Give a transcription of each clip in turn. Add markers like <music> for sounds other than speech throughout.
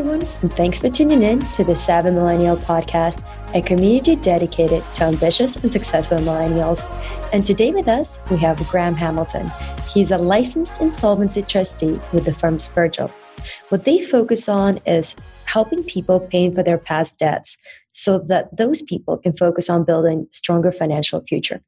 everyone, and thanks for tuning in to the Savvy Millennial podcast, a community dedicated to ambitious and successful millennials. And today with us, we have Graeme Hamilton. He's a licensed insolvency trustee with the firm Spergel. What they focus on is helping people pay for their past debts so that those people can focus on building stronger financial future.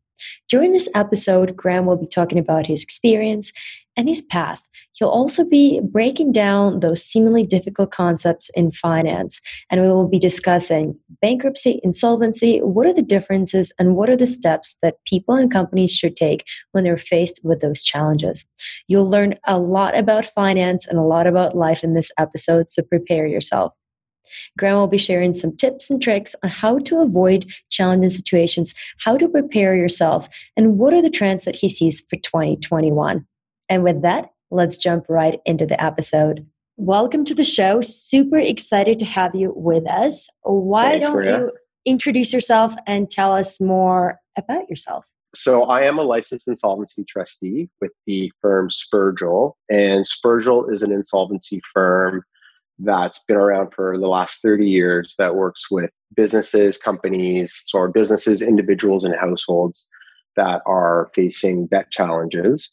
During this episode, Graeme will be talking about his experience and his path. He'll also be breaking down those seemingly difficult concepts in finance, and we will be discussing bankruptcy, insolvency, what are the differences, and what are the steps that people and companies should take when they're faced with those challenges. You'll learn a lot about finance and a lot about life in this episode, so prepare yourself. Graeme will be sharing some tips and tricks on how to avoid challenging situations, how to prepare yourself, and what are the trends that he sees for 2021. And with that, let's jump right into the episode. Welcome to the show. Super excited to have you with us. Why Thanks, don't Maria. you introduce yourself and tell us more about yourself? So, I am a licensed insolvency trustee with the firm Spergel, and Spergel is an insolvency firm that's been around for the last 30 years that works with businesses, companies, so our businesses, individuals, and households that are facing debt challenges.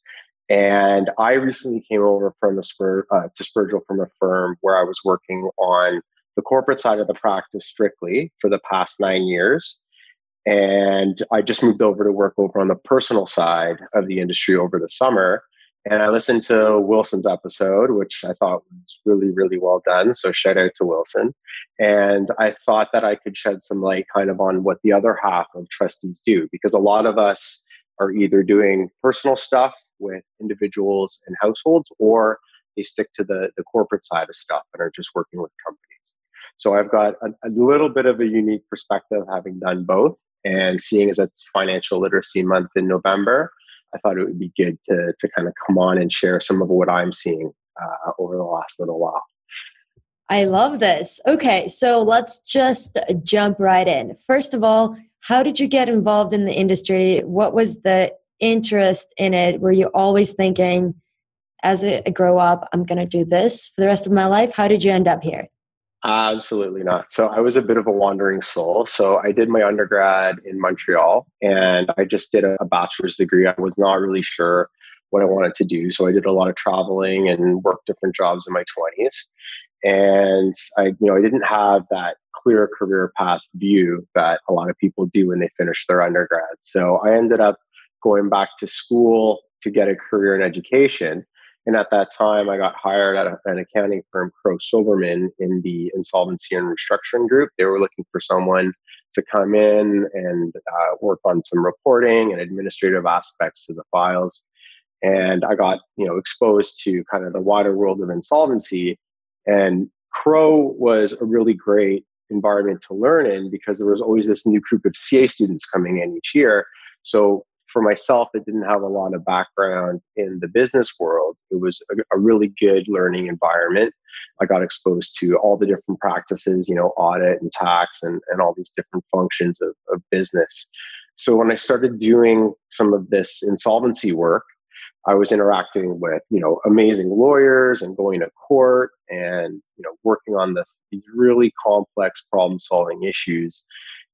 And I recently came over from a Spur, uh, to Spergel from a firm where I was working on the corporate side of the practice strictly for the past nine years. And I just moved over to work over on the personal side of the industry over the summer. And I listened to Wilson's episode, which I thought was really, really well done. So shout out to Wilson. And I thought that I could shed some light kind of on what the other half of trustees do, because a lot of us are either doing personal stuff with individuals and households, or they stick to the, the corporate side of stuff and are just working with companies. So I've got a, a little bit of a unique perspective having done both. And seeing as it's financial literacy month in November, I thought it would be good to, to kind of come on and share some of what I'm seeing uh, over the last little while. I love this. Okay, so let's just jump right in. First of all, how did you get involved in the industry? What was the interest in it? Were you always thinking, as I grow up, I'm going to do this for the rest of my life? How did you end up here? Absolutely not. So I was a bit of a wandering soul. So I did my undergrad in Montreal and I just did a bachelor's degree. I was not really sure what I wanted to do. So I did a lot of traveling and worked different jobs in my 20s. And I, you know, I didn't have that clear career path view that a lot of people do when they finish their undergrad. So I ended up going back to school to get a career in education. And at that time, I got hired at a, an accounting firm, Crowe Silverman, in the insolvency and restructuring group. They were looking for someone to come in and uh, work on some reporting and administrative aspects of the files. And I got, you know, exposed to kind of the wider world of insolvency. And Crowe was a really great environment to learn in because there was always this new group of CA students coming in each year. So for myself that didn't have a lot of background in the business world, it was a, a, really good learning environment. I got exposed to all the different practices, you know, audit and tax and, and all these different functions of, of business. So when I started doing some of this insolvency work, I was interacting with, you know, amazing lawyers and going to court and, you know, working on this, these really complex problem solving issues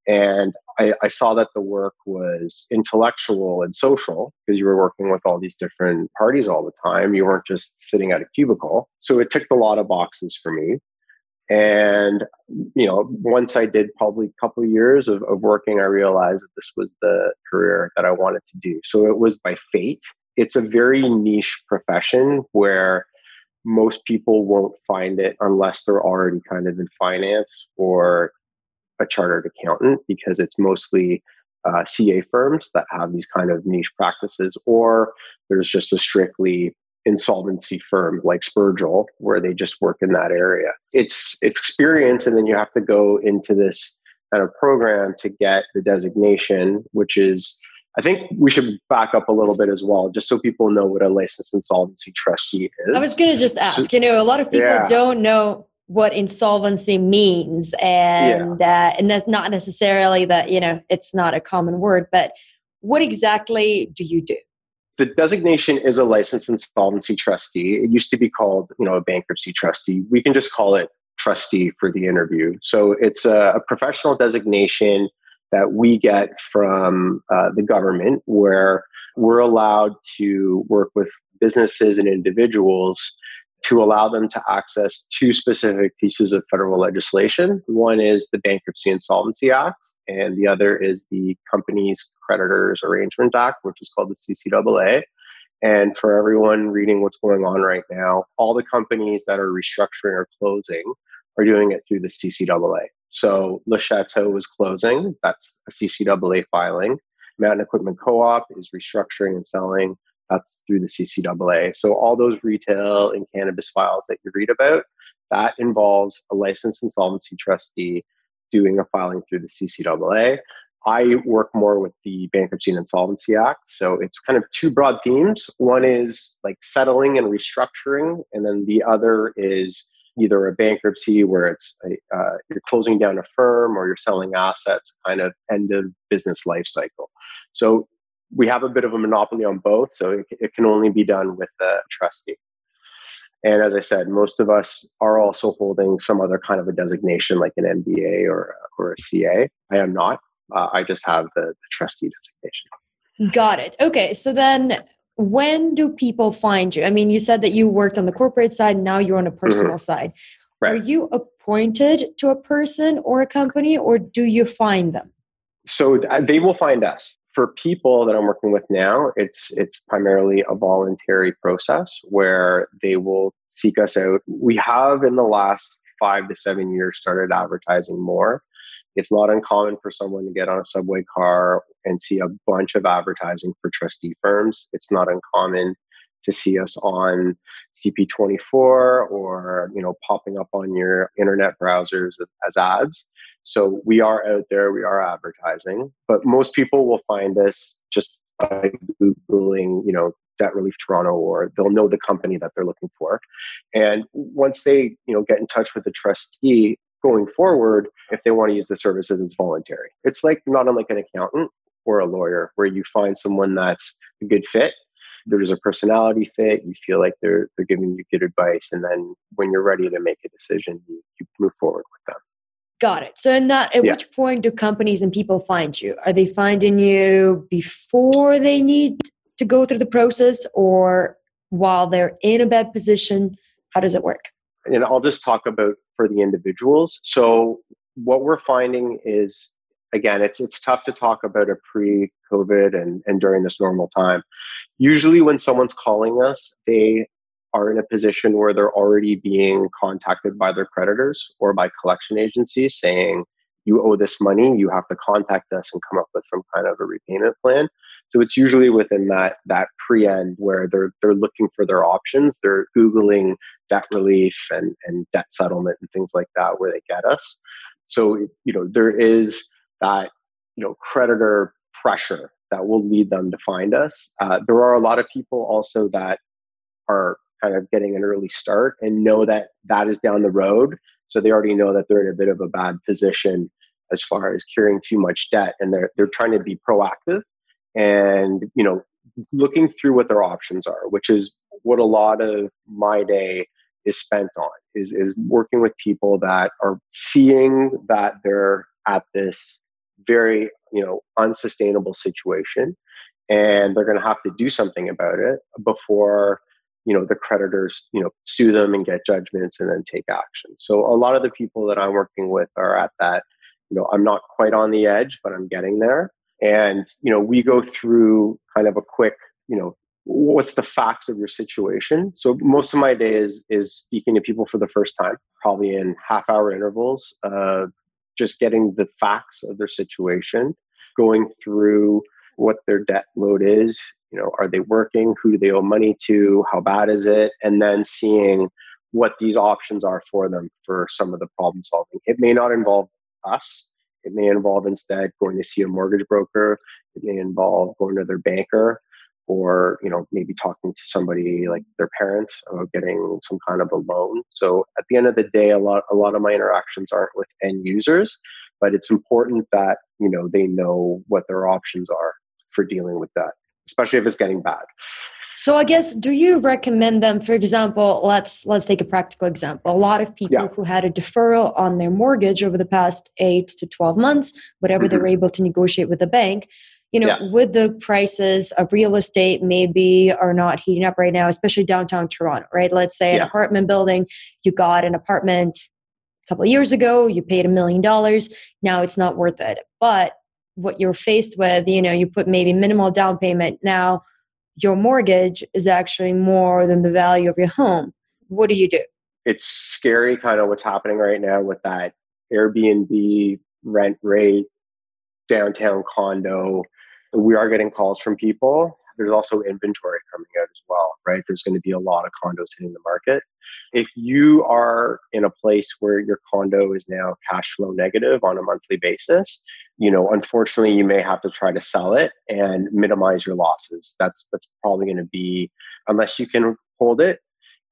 and I, I, saw that the work was intellectual and social because you were working with all these different parties all the time. You weren't just sitting at a cubicle. So it ticked a lot of boxes for me. And, you know, once I did probably a couple of years of, of working, I realized that this was the career that I wanted to do. So it was by fate. It's a very niche profession where most people won't find it unless they're already kind of in finance or a chartered accountant because it's mostly uh, CA firms that have these kind of niche practices, or there's just a strictly insolvency firm like Spergel where they just work in that area. It's experience, and then you have to go into this kind of program to get the designation, which is I think we should back up a little bit as well, just so people know what a licensed insolvency trustee is. I was going to just ask. You know, a lot of people yeah. don't know what insolvency means and yeah. uh, and that's not necessarily that you know it's not a common word but what exactly do you do the designation is a licensed insolvency trustee it used to be called you know a bankruptcy trustee we can just call it trustee for the interview. So it's a, a professional designation that we get from uh, the government where we're allowed to work with businesses and individuals to allow them to access two specific pieces of federal legislation. One is the Bankruptcy Insolvency Act, and the other is the Companies Creditors Arrangement Act, which is called the CCAA. And for everyone reading what's going on right now, all the companies that are restructuring or closing are doing it through the CCAA. So Le Chateau is closing, that's a CCAA filing. Mountain Equipment Co op is restructuring and selling, that's through the CCAA. So all those retail and cannabis files that you read about, that involves a licensed insolvency trustee doing a filing through the CCAA. I work more with the Bankruptcy and Insolvency Act. So it's kind of two broad themes. One is like settling and restructuring, and then the other is either a bankruptcy where it's a, uh, you're closing down a firm or you're selling assets, kind of end of business life cycle. So we have a bit of a monopoly on both, so it, it can only be done with the trustee. And as I said, most of us are also holding some other kind of a designation like an MBA or, or a CA. I am not. Uh, I just have the, the trustee designation. Got it. Okay. So then when do people find you? I mean, you said that you worked on the corporate side, now you're on a personal mm-hmm. side. Right. Are you appointed to a person or a company, or do you find them? So uh, they will find us. For people that I'm working with now, it's it's primarily a voluntary process where they will seek us out. We have in the last five to seven years started advertising more it's not uncommon for someone to get on a subway car and see a bunch of advertising for trustee firms. It's not uncommon to see us on CP24 or you know popping up on your internet browsers as ads. So we are out there, we are advertising, but most people will find us just by googling, you know, debt relief toronto or they'll know the company that they're looking for and once they you know get in touch with the trustee going forward, if they want to use the services, it's voluntary. It's like not unlike an accountant or a lawyer, where you find someone that's a good fit. There's a personality fit. You feel like they're they're giving you good advice, and then when you're ready to make a decision, you, you move forward with them. Got it. So, in that, at yeah. which point do companies and people find you? Are they finding you before they need to go through the process, or while they're in a bad position? How does it work? And I'll just talk about for the individuals. So what we're finding is again it's it's tough to talk about a pre-covid and and during this normal time. Usually when someone's calling us they are in a position where they're already being contacted by their creditors or by collection agencies saying you owe this money you have to contact us and come up with some kind of a repayment plan. So it's usually within that that pre-end where they're they're looking for their options. They're googling debt relief and and debt settlement and things like that where they get us. So you know there is that you know creditor pressure that will lead them to find us uh, there are a lot of people also that are kind of getting an early start and know that that is down the road. So they already know that they're in a bit of a bad position as far as carrying too much debt and they're they're trying to be proactive and you know looking through what their options are, which is what a lot of my day is spent on is is working with people that are seeing that they're at this very you know unsustainable situation and they're going to have to do something about it before you know the creditors you know sue them and get judgments and then take action. So a lot of the people that i'm working with are at that you know i'm not quite on the edge but i'm getting there. And you know we go through kind of a quick you know what's the facts of your situation? So most of my day is is speaking to people for the first time probably in half hour intervals of just getting the facts of their situation going through what their debt load is you know are they working who do they owe money to how bad is it and then seeing what these options are for them for some of the problem solving. It may not involve us. It may involve instead going to see a mortgage broker. It may involve going to their banker or you know maybe talking to somebody like their parents about getting some kind of a loan so at the end of the day a lot a lot of my interactions aren't with end users but it's important that you know they know what their options are for dealing with that especially if it's getting bad. So I guess do you recommend them for example, let's let's take a practical example. A lot of people yeah. who had a deferral on their mortgage over the past 8 to 12 months, whatever mm-hmm. they were able to negotiate with the bank, you know, yeah. with the prices of real estate maybe are not heating up right now, especially downtown Toronto, right? Let's say yeah. an apartment building, you got an apartment a couple of years ago, you paid a million dollars, now it's not worth it. But what you're faced with, you know, you put maybe minimal down payment, now your mortgage is actually more than the value of your home. What do you do? It's scary kind of what's happening right now with that Airbnb rent rate, downtown condo we are getting calls from people. There's also inventory coming out as well, right? There's going to be a lot of condos hitting the market. If you are in a place where your condo is now cash flow negative on a monthly basis, you know, unfortunately, you may have to try to sell it and minimize your losses. That's that's probably going to be unless you can hold it,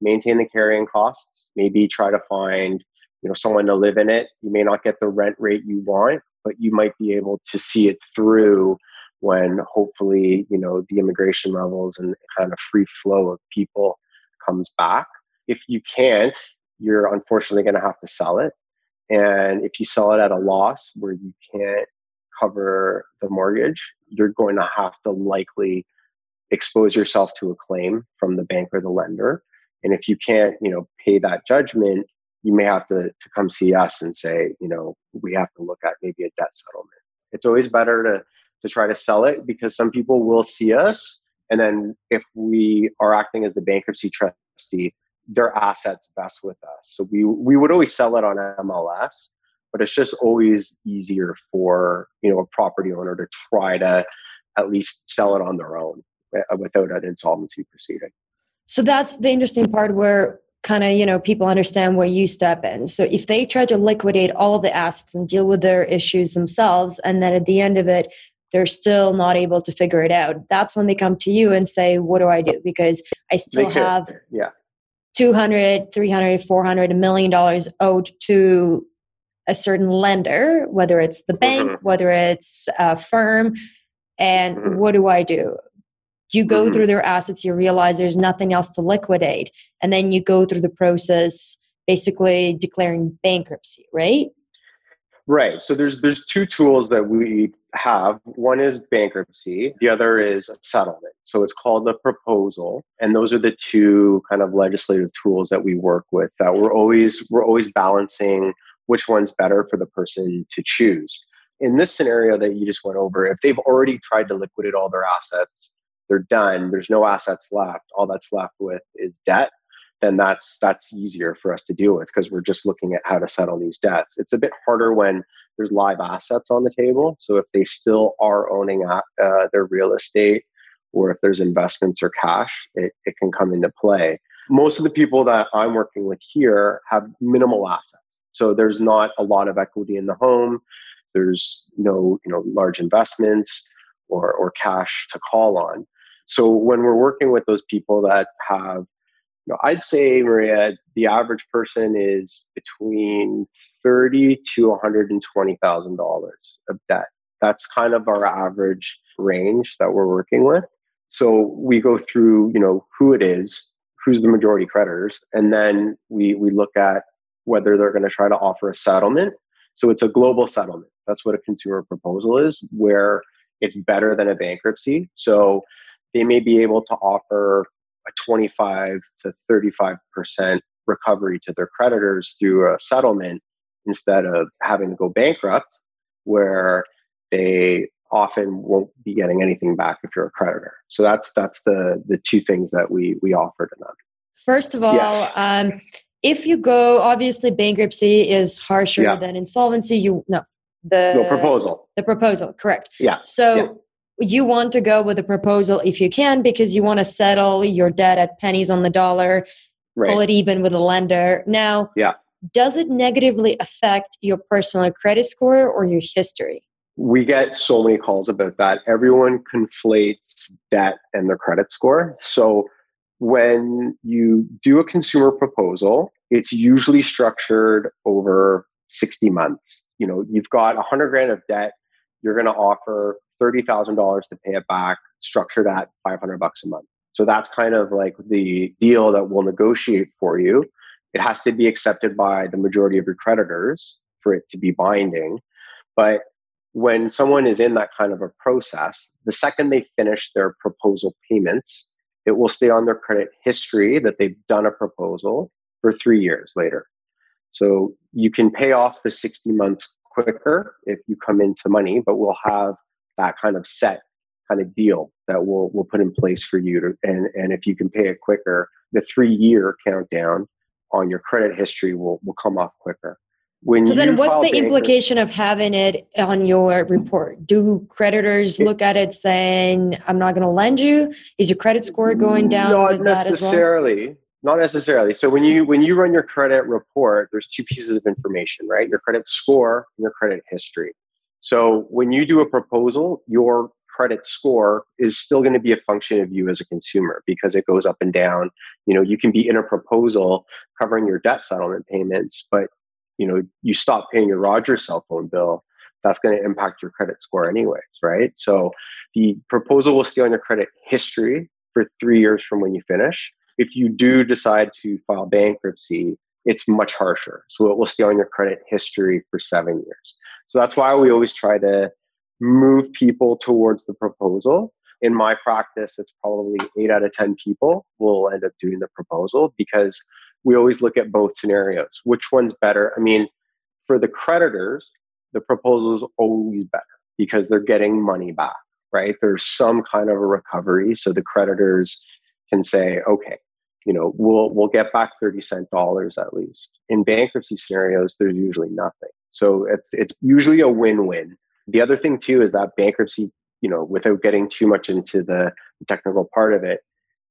maintain the carrying costs. Maybe try to find you know someone to live in it. You may not get the rent rate you want, but you might be able to see it through when hopefully you know the immigration levels and kind of free flow of people comes back. If you can't you're unfortunately going to have to sell it. And if you sell it at a loss where you can't cover the mortgage you're going to have to likely expose yourself to a claim from the bank or the lender. And if you can't you know pay that judgment you may have to, to come see us and say you know we have to look at maybe a debt settlement. It's always better to to try to sell it because some people will see us and then if we are acting as the bankruptcy trustee their assets best with us. So we we would always sell it on mls but it's just always easier for you know a property owner to try to at least sell it on their own uh, without an insolvency proceeding. So that's the interesting part where kind of you know people understand where you step in. So if they try to liquidate all of the assets and deal with their issues themselves and then at the end of it they're still not able to figure it out that's when they come to you and say what do i do because i still have yeah 200 300 400 a million dollars owed to a certain lender whether it's the bank mm-hmm. whether it's a firm and mm-hmm. what do i do you go mm-hmm. through their assets you realize there's nothing else to liquidate and then you go through the process basically declaring bankruptcy right right so there's there's two tools that we have. One is bankruptcy, the other is a settlement. So it's called the proposal. And those are the two kind of legislative tools that we work with that we're always we're always balancing which one's better for the person to choose. In this scenario that you just went over, if they've already tried to liquidate all their assets, they're done, there's no assets left, all that's left with is debt then that's that's easier for us to deal with because we're just looking at how to settle these debts. It's a bit harder when there's live assets on the table. So if they still are owning uh, their real estate or if there's investments or cash, it, it can come into play. Most of the people that I'm working with here have minimal assets. So there's not a lot of equity in the home. There's no you know large investments or, or cash to call on. So when we're working with those people that have know, I'd say, Maria, the average person is between thirty to one hundred and twenty thousand dollars of debt. That's kind of our average range that we're working with. So we go through, you know, who it is, who's the majority creditors, and then we we look at whether they're going to try to offer a settlement. So it's a global settlement. That's what a consumer proposal is, where it's better than a bankruptcy. So they may be able to offer a 25 to 35% recovery to their creditors through a settlement instead of having to go bankrupt, where they often won't be getting anything back if you're a creditor. So that's that's the the two things that we we offer to them. First of all, yes. um, if you go, obviously bankruptcy is harsher yeah. than insolvency. You no the proposal. The proposal, correct? Yeah. So yeah you want to go with a proposal if you can because you want to settle your debt at pennies on the dollar, right. pull it even with a lender. Now, yeah. does it negatively affect your personal credit score or your history? We get so many calls about that. Everyone conflates debt and their credit score. So when you do a consumer proposal, it's usually structured over 60 months. You know, you've got 100 grand of debt, you're going to offer $30,000 to pay it back, structured at 500 bucks a month. So that's kind of like the deal that we'll negotiate for you. It has to be accepted by the majority of your creditors for it to be binding. But when someone is in that kind of a process, the second they finish their proposal payments, it will stay on their credit history that they've done a proposal for three years later. So you can pay off the 60 months quicker if you come into money, but we'll have that kind of set kind of deal that we'll we'll put in place for you to and and if you can pay it quicker, the three year countdown on your credit history will will come off quicker. When so then what's the implication of having it on your report? Do creditors look at it saying, I'm not going to lend you? Is your credit score going down? Not necessarily. Well? Not necessarily. So when you when you run your credit report, there's two pieces of information, right? Your credit score and your credit history. So when you do a proposal, your credit score is still going to be a function of you as a consumer because it goes up and down. You know, you can be in a proposal covering your debt settlement payments, but you know, you stop paying your Rogers cell phone bill, that's going to impact your credit score anyways, right? So the proposal will stay on your credit history for three years from when you finish. If you do decide to file bankruptcy, it's much harsher. So it will stay on your credit history for seven years. So that's why we always try to move people towards the proposal. In my practice, it's probably eight out of 10 people will end up doing the proposal because we always look at both scenarios. Which one's better? I mean, for the creditors, the proposal is always better because they're getting money back, right? There's some kind of a recovery. So the creditors can say, okay, you know, we'll we'll get back 30 cent dollars at least. In bankruptcy scenarios, there's usually nothing. So it's it's usually a win-win. The other thing too is that bankruptcy, you know, without getting too much into the technical part of it,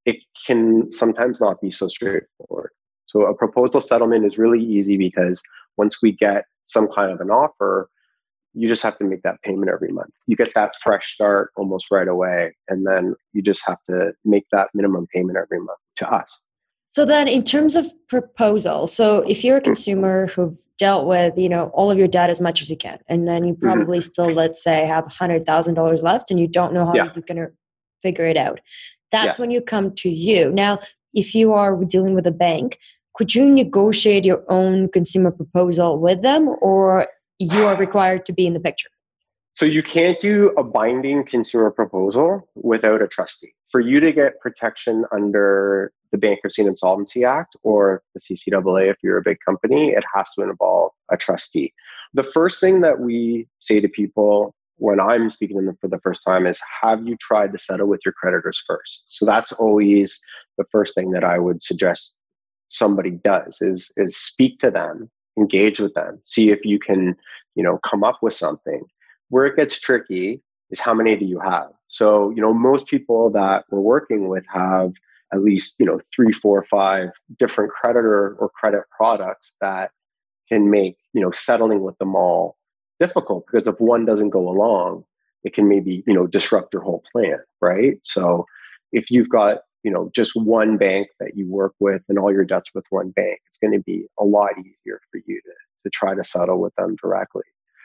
it can sometimes not be so straightforward. So a proposal settlement is really easy because once we get some kind of an offer, you just have to make that payment every month. You get that fresh start almost right away, and then you just have to make that minimum payment every month to us. So then in terms of proposal, so if you're a consumer who've dealt with, you know, all of your debt as much as you can, and then you mm-hmm. probably mm-hmm. still, let's say, have hundred thousand dollars left and you don't know how yeah. you're gonna figure it out. That's yeah. when you come to you. Now, if you are dealing with a bank, could you negotiate your own consumer proposal with them or you are required to be in the picture? So you can't do a binding consumer proposal without a trustee. For you to get protection under the Bankruptcy and Insolvency Act or the CCAA, if you're a big company, it has to involve a trustee. The first thing that we say to people when I'm speaking to them for the first time is have you tried to settle with your creditors first? So that's always the first thing that I would suggest somebody does is is speak to them, engage with them, see if you can, you know, come up with something where it gets tricky is how many do you have? So, you know, most people that we're working with have at least, you know, three, four, five different creditor or credit products that can make, you know, settling with them all difficult because if one doesn't go along, it can maybe, you know, disrupt your whole plan, right? So if you've got, you know, just one bank that you work with and all your debts with one bank, it's going to be a lot easier for you to, to try to settle with them directly.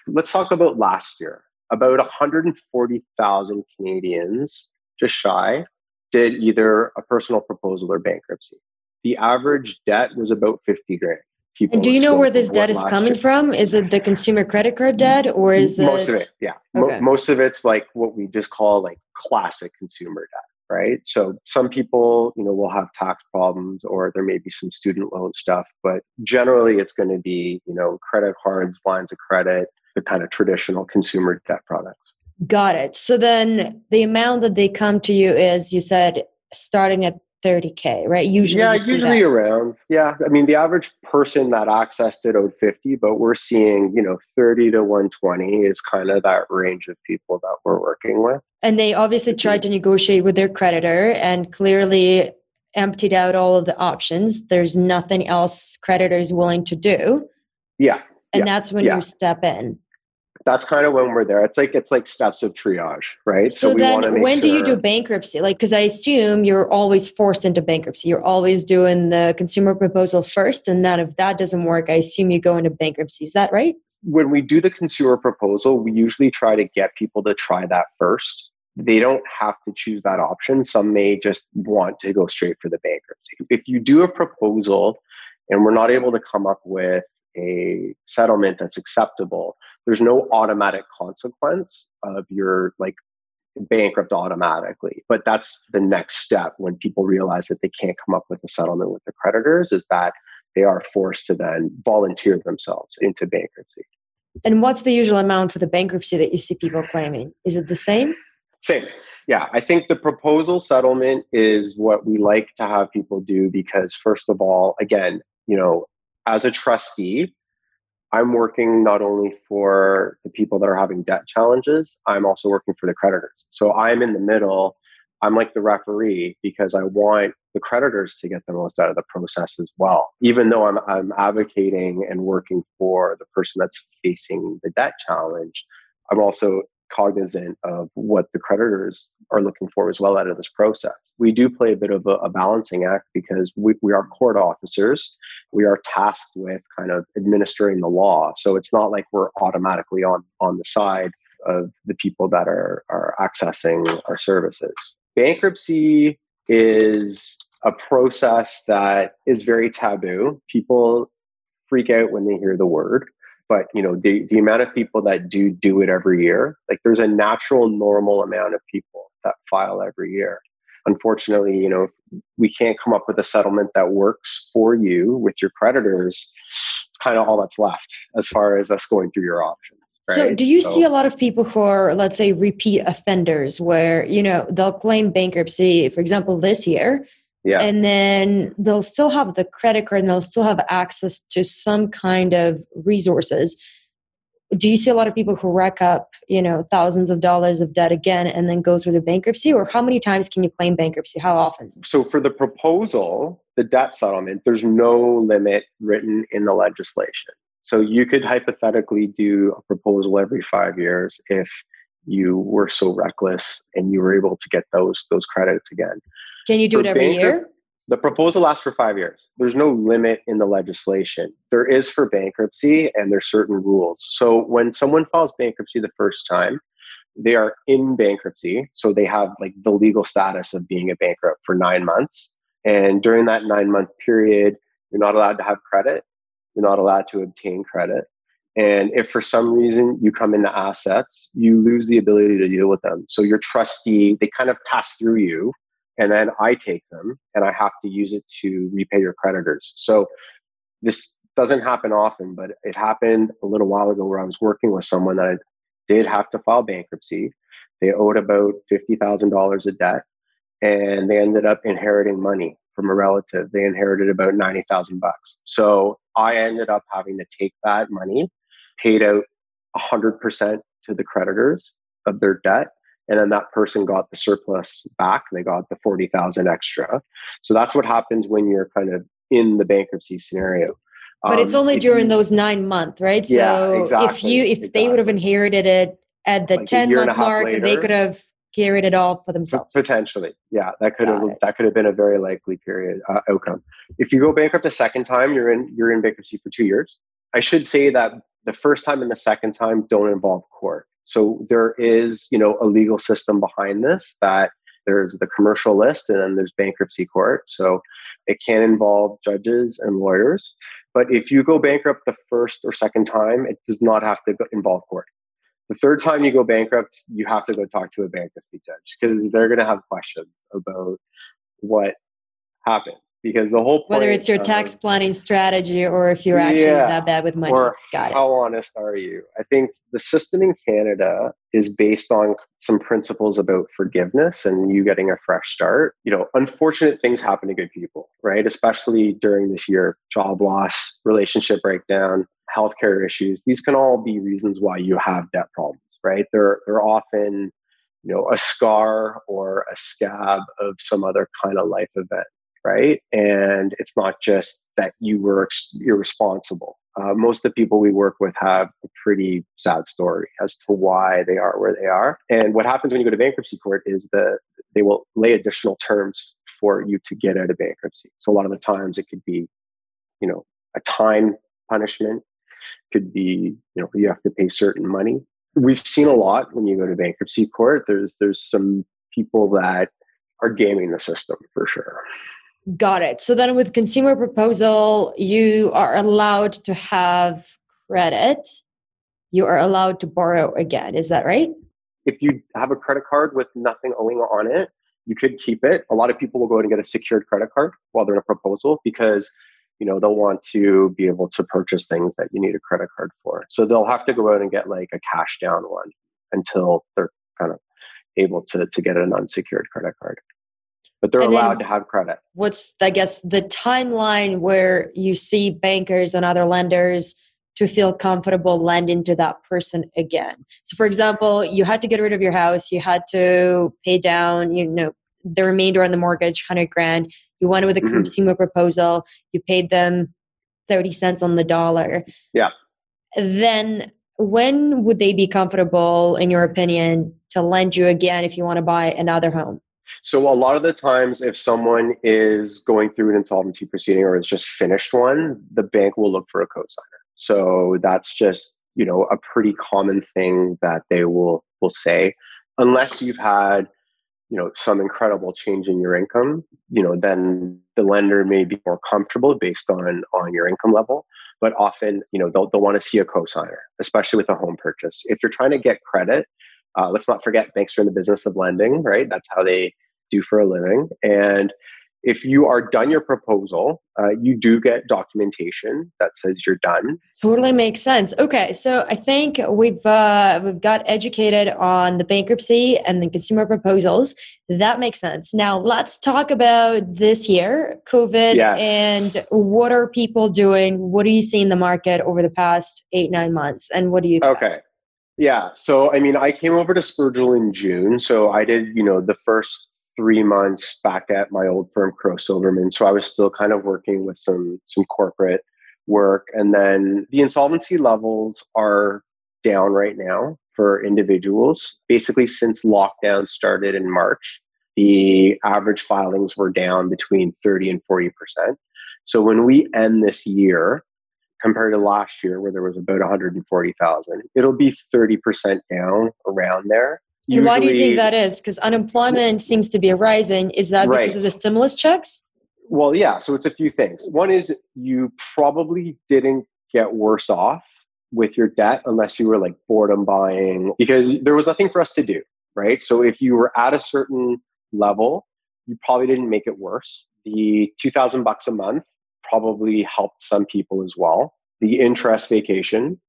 Let's talk about last year. About 140,000 Canadians, just shy, did either a personal proposal or bankruptcy. The average debt was about 50 grand. People and do you know where this debt is coming year. from? Is it the consumer credit card debt or is most it? Most of it, yeah. Okay. Mo- most of it's like what we just call like classic consumer debt right? So some people, you know, will have tax problems or there may be some student loan stuff, but generally it's going to be, you know, credit cards, lines of credit, the kind of traditional consumer debt products. Got it. So then the amount that they come to you is, you said, starting at 30K, right? Usually. Yeah, usually that. around. Yeah. I mean, the average person that accessed it owed 50, but we're seeing, you know, 30 to 120 is kind of that range of people that we're working with. And they obviously tried to negotiate with their creditor and clearly emptied out all of the options. There's nothing else creditor is willing to do. Yeah. And yeah, that's when yeah. you step in that's kind of when we're there. It's like it's like steps of triage, right? So, so then, when sure... do you do bankruptcy? Like, because I assume you're always forced into bankruptcy. You're always doing the consumer proposal first, and then if that doesn't work, I assume you go into bankruptcy. Is that right? When we do the consumer proposal, we usually try to get people to try that first they don't have to choose that option. Some may just want to go straight for the bankruptcy. If you do a proposal and we're not able to come up with a settlement that's acceptable, there's no automatic consequence of your like bankrupt automatically. But that's the next step when people realize that they can't come up with a settlement with the creditors is that they are forced to then volunteer themselves into bankruptcy. And what's the usual amount for the bankruptcy that you see people claiming? Is it the same? Same. Yeah, I think the proposal settlement is what we like to have people do because, first of all, again, you know, as a trustee, I'm working not only for the people that are having debt challenges, I'm also working for the creditors. So I'm in the middle. I'm like the referee because I want the creditors to get the most out of the process as well. Even though I'm, I'm advocating and working for the person that's facing the debt challenge, I'm also cognizant of what the creditors are looking for as well out of this process. We do play a bit of a, a, balancing act because we, we are court officers. We are tasked with kind of administering the law. So it's not like we're automatically on, on the side of the people that are, are accessing our services. Bankruptcy is a process that is very taboo. People freak out when they hear the word but you know the, the amount of people that do do it every year like there's a natural normal amount of people that file every year unfortunately you know we can't come up with a settlement that works for you with your creditors it's kind of all that's left as far as us going through your options right? so do you so, see a lot of people who are let's say repeat offenders where you know they'll claim bankruptcy for example this year yeah. And then they'll still have the credit card and they'll still have access to some kind of resources. Do you see a lot of people who rack up, you know, thousands of dollars of debt again and then go through the bankruptcy? Or how many times can you claim bankruptcy? How often? So for the proposal, the debt settlement, there's no limit written in the legislation. So you could hypothetically do a proposal every five years if you were so reckless and you were able to get those those credits again. Can you do for it every year? The proposal lasts for five years. There's no limit in the legislation. There is for bankruptcy, and there's certain rules. So when someone files bankruptcy the first time, they are in bankruptcy. So they have like the legal status of being a bankrupt for nine months. And during that nine month period, you're not allowed to have credit. You're not allowed to obtain credit. And if for some reason you come into assets, you lose the ability to deal with them. So your trustee, they kind of pass through you and then I take them and I have to use it to repay your creditors. So this doesn't happen often, but it happened a little while ago where I was working with someone that I did have to file bankruptcy. They owed about $50,000 of debt and they ended up inheriting money from a relative. They inherited about 90,000 bucks. So I ended up having to take that money, paid out 100% to the creditors of their debt and then that person got the surplus back. They got the 40,000 extra. So that's what happens when you're kind of in the bankruptcy scenario. But um, it's only during you, those 9 months right? So yeah, exactly, if you if exactly. they would have inherited it at the like 10 month mark later, they could have carried it all for themselves. Potentially. Yeah that could have that could have been a very likely period uh, outcome. If you go bankrupt a second time you're in you're in bankruptcy for 2 years. I should say that the first time and the second time don't involve court so there is, you know, a legal system behind this that there's the commercial list and then there's bankruptcy court. So it can involve judges and lawyers. But if you go bankrupt the first or second time, it does not have to involve court. The third time you go bankrupt, you have to go talk to a bankruptcy judge because they're going to have questions about what happened because the whole whether it's your tax planning strategy or if you're actually yeah, that bad with money. or Got how it. honest are you? I think the system in canada is based on some principles about forgiveness and you getting a fresh start. You know unfortunate things happen to good people right? Especially during this year job loss relationship breakdown healthcare issues. These can all be reasons why you have debt problems right? They're they're often you know a scar or a scab of some other kind of life event right? And it's not just that you were irresponsible. Uh, most of the people we work with have a pretty sad story as to why they are where they are. And what happens when you go to bankruptcy court is that they will lay additional terms for you to get out of bankruptcy. So a lot of the times it could be, you know, a time punishment, could be, you know, you have to pay certain money we've seen a lot when you go to bankruptcy court. There's there's some people that are gaming the system for sure. Got it. So then with consumer proposal, you are allowed to have credit. You are allowed to borrow again. Is that right? If you have a credit card with nothing owing on it, you could keep it. A lot of people will go out and get a secured credit card while they're in a proposal because you know they'll want to be able to purchase things that you need a credit card for. So they'll have to go out and get like a cash down one until they're kind of able to to get an unsecured credit card. But they're and allowed to have credit. What's I guess the timeline where you see bankers and other lenders to feel comfortable lending to that person again. So for example, you had to get rid of your house, you had to pay down, you know, the remainder on the mortgage, 100 grand. You went with a mm-hmm. consumer proposal, you paid them 30 cents on the dollar. Yeah. Then when would they be comfortable in your opinion to lend you again if you want to buy another home? So a lot of the times if someone is going through an insolvency proceeding or has just finished one, the bank will look for a cosigner. So that's just, you know, a pretty common thing that they will will say. Unless you've had you know some incredible change in your income you know then the lender may be more comfortable based on on your income level. But often you know they'll, they'll want to see a cosigner especially with a home purchase. If you're trying to get credit uh, let's not forget banks are in the business of lending right that's how they do for a living and if you are done your proposal, uh, you do get documentation that says you're done. Totally makes sense. Okay, so I think we've uh, we've got educated on the bankruptcy and the consumer proposals. That makes sense. Now let's talk about this year, COVID, yes. and what are people doing? What do you see in the market over the past eight nine months, and what do you expect? Okay. Yeah. So, I mean, I came over to Spergel in June. So I did, you know, the first three months back at my old firm, Crowe Silverman. So I was still kind of working with some some corporate work, and then the insolvency levels are down right now for individuals. Basically, since lockdown started in March, the average filings were down between 30 and 40 percent. So when we end this year, compared to last year where there was about 140,000, it'll be 30% down around there. Usually, and why do you think that is? Because unemployment seems to be rising. Is that right. because of the stimulus checks? Well, yeah. So it's a few things. One is you probably didn't get worse off with your debt unless you were like boredom buying because there was nothing for us to do, right? So if you were at a certain level, you probably didn't make it worse. The 2000 bucks a month probably helped some people as well. The interest vacation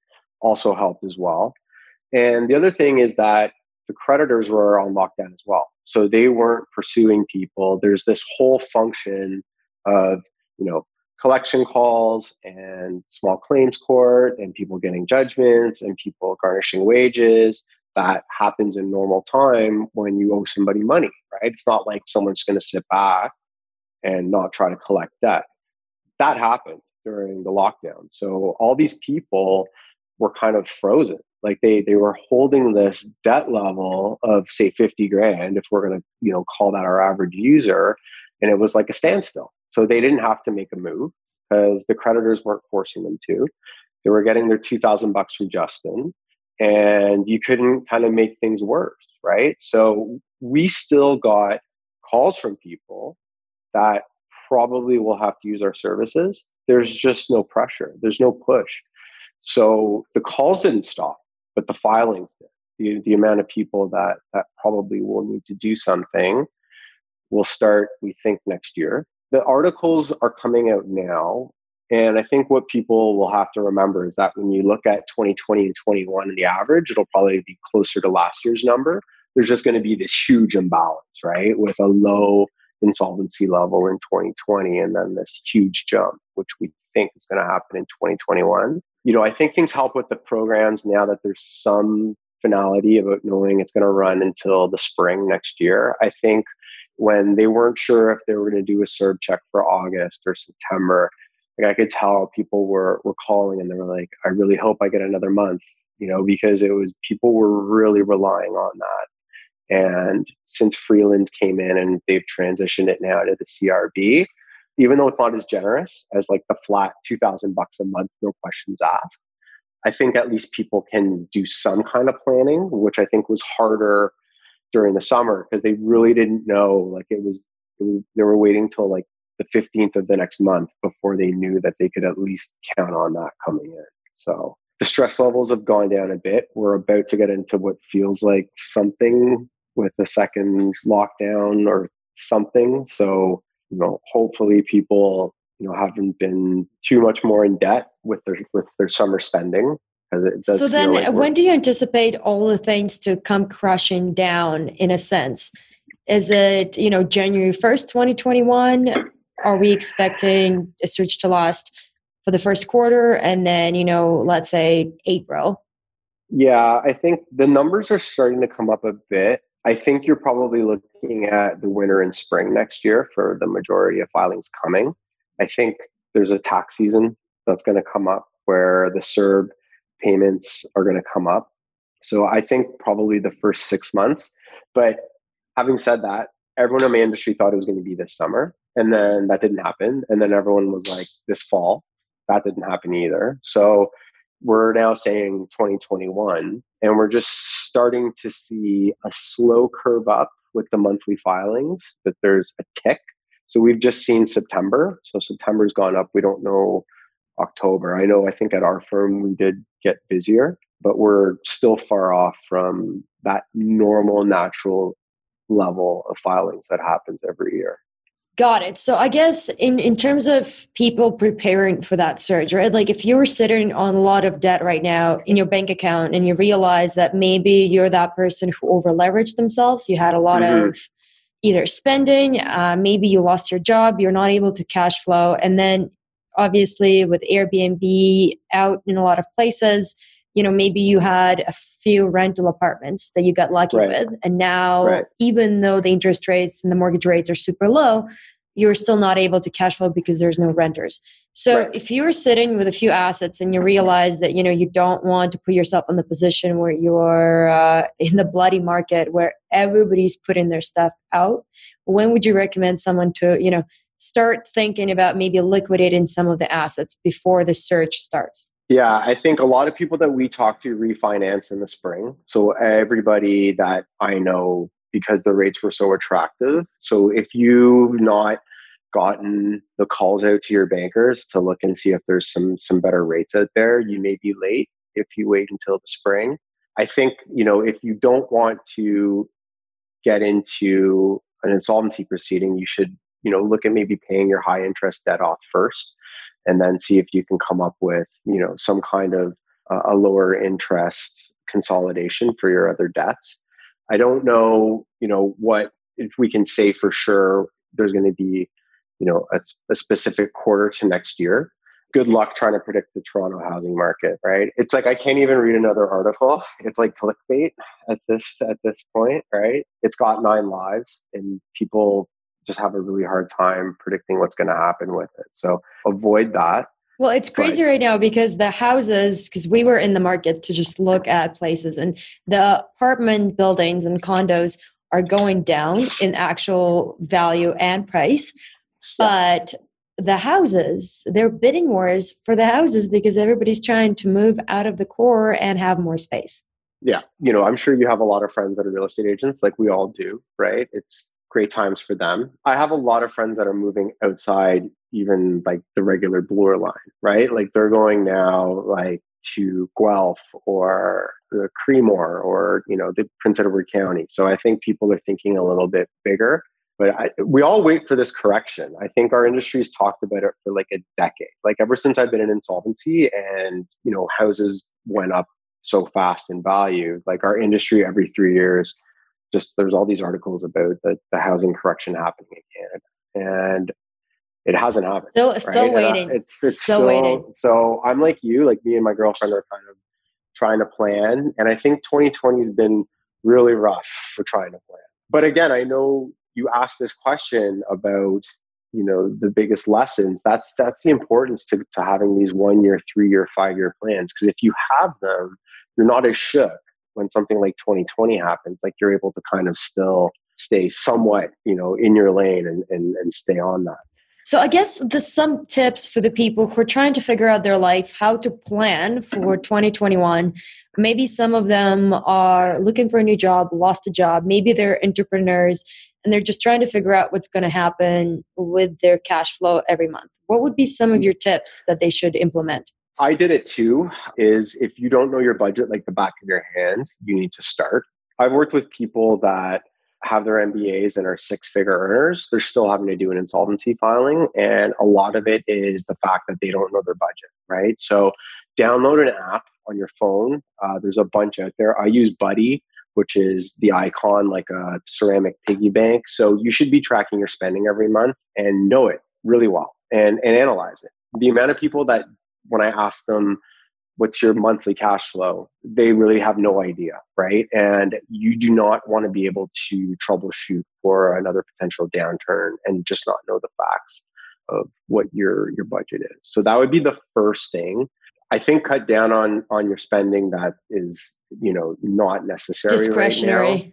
also helped as well. And the other thing is that the creditors were on lockdown as well. So they weren't pursuing people. There's this whole function of, you know, collection calls and small claims court and people getting judgments and people garnishing wages that happens in normal time when you owe somebody money, right? It's not like someone's going to sit back and not try to collect debt. That happened during the lockdown. So all these people were kind of frozen. Like they they were holding this debt level of say 50 grand if we're going to you know call that our average user and it was like a standstill. So they didn't have to make a move because the creditors weren't forcing them to. They were getting their 2000 bucks from justin and you couldn't kind of make things worse right? So we still got calls from people that probably will have to use our services there's just no pressure there's no push so the calls didn't stop but the filings did. The, the amount of people that, that probably will need to do something will start, we think, next year. The articles are coming out now. And I think what people will have to remember is that when you look at 2020 and 21 and the average, it'll probably be closer to last year's number. There's just going to be this huge imbalance, right? With a low insolvency level in 2020 and then this huge jump, which we think is going to happen in 2021 you know, I think things help with the programs now that there's some finality about knowing it's going to run until the spring next year. I think when they weren't sure if they were going to do a CERB check for August or September, like I could tell people were were calling and they were like, I really hope I get another month, you know, because it was people were really relying on that. And since Freeland came in and they've transitioned it now to the CRB, even though it's not as generous as like the flat 2000 bucks a month no questions asked i think at least people can do some kind of planning, which I think was harder during the summer because they really didn't know. Like it was, it was, they were waiting till like the 15th of the next month before they knew that they could at least count on that coming in. So the stress levels have gone down a bit. We're about to get into what feels like something with the second lockdown or something. So, you know, hopefully people, you know, haven't been too much more in debt with their with their summer spending. so then like when do you anticipate all the things to come crashing down in a sense? Is it, you know, January 1st, 2021? Are we expecting a surge to last for the first quarter and then, you know, let's say April? Yeah, I think the numbers are starting to come up a bit. I think you're probably looking at the winter and spring next year for the majority of filings coming. I think there's a tax season that's going to come up where the CERB payments are going to come up. So I think probably the first six months. But having said that, everyone in my industry thought it was going to be this summer. And then that didn't happen. And then everyone was like, this fall. That didn't happen either. So we're now saying 2021 and we're just starting to see a slow curve up with the monthly filings that there's a tick. So we've just seen september. So september's gone up. We don't know october. I know i think at our firm we did get busier but we're still far off from that normal natural level of filings that happens every year Got it. So I guess in, in terms of people preparing for that surge, right? Like if you were sitting on a lot of debt right now in your bank account and you realize that maybe you're that person who over leveraged themselves, you had a lot mm-hmm. of either spending, uh, maybe you lost your job, you're not able to cash flow. And then obviously with Airbnb out in a lot of places, you know maybe you had a few rental apartments that you got lucky right. with and now right. even though the interest rates and the mortgage rates are super low you're still not able to cash flow because there's no renters so right. if you're sitting with a few assets and you realize that you know you don't want to put yourself in the position where you're uh, in the bloody market where everybody's putting their stuff out when would you recommend someone to you know start thinking about maybe liquidating some of the assets before the search starts yeah, I think a lot of people that we talk to refinance in the spring. So everybody that I know because the rates were so attractive. So if you've not gotten the calls out to your bankers to look and see if there's some some better rates out there, you may be late if you wait until the spring. I think, you know, if you don't want to get into an insolvency proceeding, you should, you know, look at maybe paying your high interest debt off first and then see if you can come up with you know some kind of uh, a lower interest consolidation for your other debts i don't know you know what if we can say for sure there's going to be you know a, a specific quarter to next year good luck trying to predict the Toronto housing market, right? It's like I can't even read another article. It's like clickbait at this at this point, right? It's got nine lives and people just have a really hard time predicting what's going to happen with it. So avoid that. Well, it's crazy right now because the houses, because we were in the market to just look at places, and the apartment buildings and condos are going down in actual value and price. But the houses, they're bidding wars for the houses because everybody's trying to move out of the core and have more space. Yeah. You know, I'm sure you have a lot of friends that are real estate agents, like we all do, right? It's great times for them. I have a lot of friends that are moving outside even like the regular Bloor line, right? Like they're going now like to Guelph or the Creemore or you know the Prince Edward County. So I think people are thinking a little bit bigger. But I, we all wait for this correction. I think our industry's talked about it for like a decade. Like ever since I've been in insolvency, and you know houses went up so fast in value. Like our industry every three years just there's all these articles about the, the housing correction happening in Canada, and it hasn't happened. Still, right? still uh, waiting. it's it's still, still waiting. So I'm like you, like me and my girlfriend are kind of trying to plan, and I think 2020 has been really rough for trying to plan. But again, I know you asked this question about you know the biggest lessons that's that's the importance to, to having these one year three year five year plans because if you have them you're not as shook when something like 2020 happens, like you're able to kind of still stay somewhat, you know, in your lane and, and, and stay on that. So I guess the some tips for the people who are trying to figure out their life, how to plan for 2021. Maybe some of them are looking for a new job, lost a job. Maybe they're entrepreneurs and they're just trying to figure out what's going to happen with their cash flow every month. What would be some of mm. your tips that they should implement? I did it too. Is if you don't know your budget like the back of your hand, you need to start. I've worked with people that have their MBAs and are six figure earners, they're still having to do an insolvency filing. And a lot of it is the fact that they don't know their budget, right? So download an app on your phone. Uh, there's a bunch out there. I use Buddy, which is the icon like a ceramic piggy bank. So you should be tracking your spending every month and know it really well and, and analyze it. The amount of people that when I ask them, what's your monthly cash flow? They really have no idea right? And you do not want to be able to troubleshoot for another potential downturn and just not know the facts of what your your budget is. So that would be the first thing. I think cut down on on your spending that is you know not necessary discretionary. right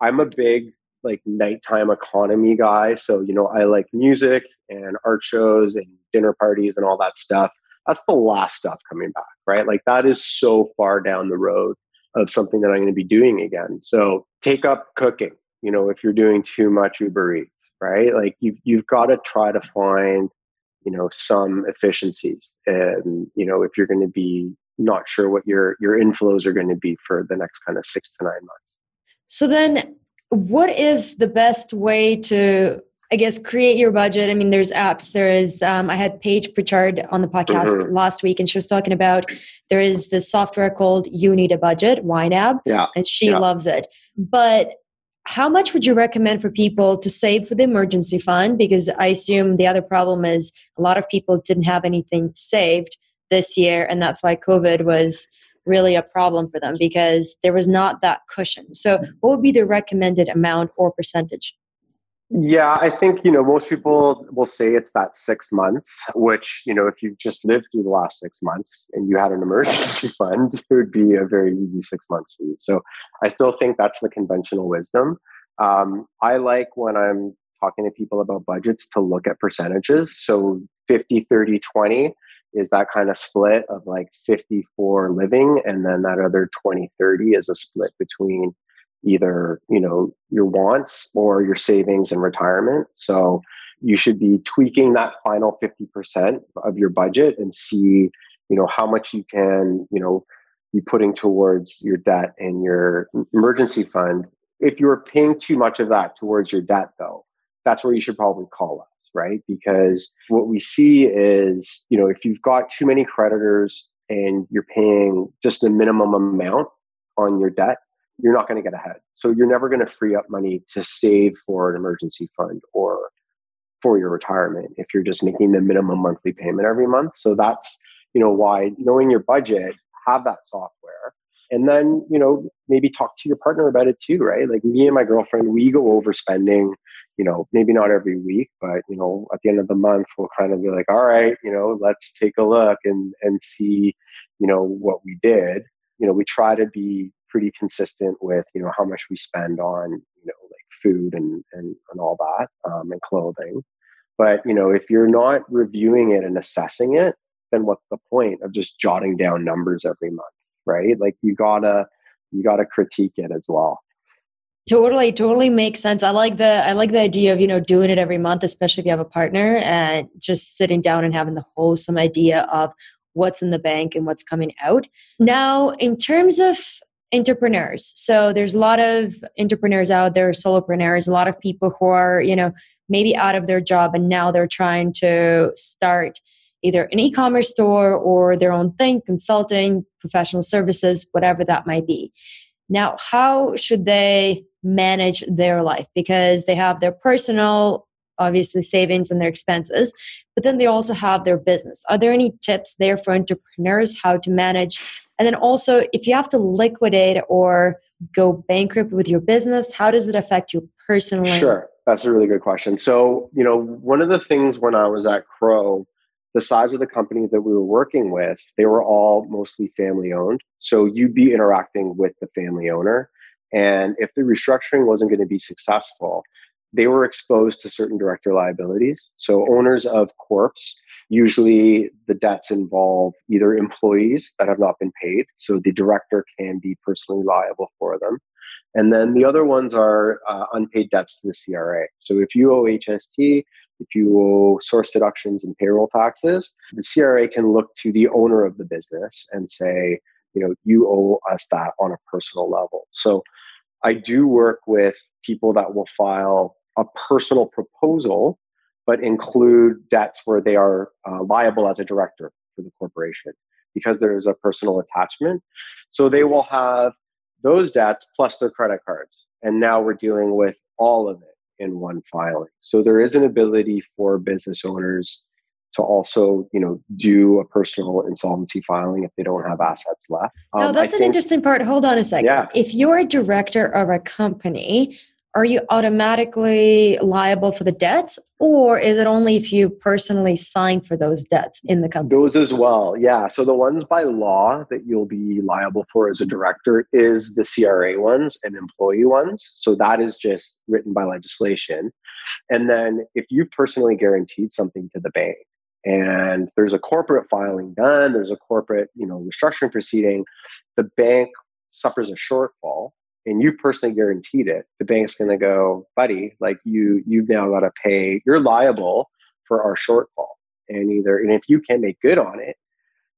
i'm a big like nighttime economy guy. So you know i like music and art shows and dinner parties and all that stuff that's the last stuff coming back, right? Like that is so far down the road of something that I'm going to be doing again. So take up cooking, you know, if you're doing too much Uber Eats, right? Like you've, you've got to try to find, you know, some efficiencies. And, you know, if you're going to be not sure what your, your inflows are going to be for the next kind of six to nine months. So then what is the best way to I guess create your budget. I mean, there's apps. There is. Um, I had Paige Pritchard on the podcast mm-hmm. last week, and she was talking about there is this software called You Need a Budget, YNAB, yeah, and she yeah. loves it. But how much would you recommend for people to save for the emergency fund? Because I assume the other problem is a lot of people didn't have anything saved this year, and that's why COVID was really a problem for them because there was not that cushion. So, what would be the recommended amount or percentage? Yeah, I think, you know, most people will say it's that six months, which, you know, if you've just lived through the last six months and you had an emergency <laughs> fund, it would be a very easy six months for you. So I still think that's the conventional wisdom. Um, I like when I'm talking to people about budgets to look at percentages. So 50, 30, 20 is that kind of split of like 54 living, and then that other 20, 30 is a split between either you know your wants or your savings and retirement. So you should be tweaking that final 50% of your budget and see you know how much you can you know be putting towards your debt and your emergency fund. If you're paying too much of that towards your debt though that's where you should probably call us right? Because what we see is you know if you've got too many creditors and you're paying just a minimum amount on your debt you're not going to get ahead. So you're never going to free up money to save for an emergency fund or for your retirement if you're just making the minimum monthly payment every month. So that's, you know, why knowing your budget, have that software. And then, you know, maybe talk to your partner about it too, right? Like me and my girlfriend, we go over spending, you know, maybe not every week, but you know, at the end of the month, we'll kind of be like, all right, you know, let's take a look and and see, you know, what we did. You know, we try to be pretty consistent with you know how much we spend on you know like food and and, and all that um, and clothing. But you know if you're not reviewing it and assessing it then what's the point of just jotting down numbers every month right? Like you gotta you gotta critique it as well. Totally totally makes sense. I like the i like the idea of you know doing it every month especially if you have a partner and just sitting down and having the wholesome idea of what's in the bank and what's coming out. Now in terms of entrepreneurs. So there's a lot of entrepreneurs out there, solopreneurs, a lot of people who are, you know, maybe out of their job and now they're trying to start either an e-commerce store or their own thing, consulting, professional services, whatever that might be. Now, how should they manage their life? Because they have their personal, obviously, savings and their expenses, but then they also have their business. Are there any tips there for entrepreneurs how to manage and then also, if you have to liquidate or go bankrupt with your business, how does it affect you personally? Sure. That's a really good question. So, you know, one of the things when I was at Crowe, the size of the companies that we were working with, they were all mostly family owned. So you'd be interacting with the family owner. And if the restructuring wasn't going to be successful, they were exposed to certain director liabilities. So owners of corps, usually the debts involve either employees that have not been paid, so the director can be personally liable for them. And then the other ones are uh, unpaid debts to the CRA. So if you owe HST, if you owe source deductions and payroll taxes, the CRA can look to the owner of the business and say, you know, you owe us that on a personal level. So I do work with people that will file a personal proposal, but include debts where they are uh, liable as a director for the corporation because there is a personal attachment. So they will have those debts plus their credit cards. And now we're dealing with all of it in one filing. So there is an ability for business owners to also, you know, do a personal insolvency filing if they don't have assets left. Um, no, that's I an think, interesting part. Hold on a second. Yeah. If you're a director of a company, are you automatically liable for the debts or is it only if you personally sign for those debts in the company? Those as well yeah. So the ones by law that you'll be liable for as a director is the cra ones and employee ones. So that is just written by legislation. And then if you personally guaranteed something to the bank and there's a corporate filing done there's a corporate you know restructuring proceeding the bank suffers a shortfall and you personally guaranteed it, the bank's going to go, buddy, like you, you've now got to pay. You're liable for our shortfall, and either and if you can't make good on it,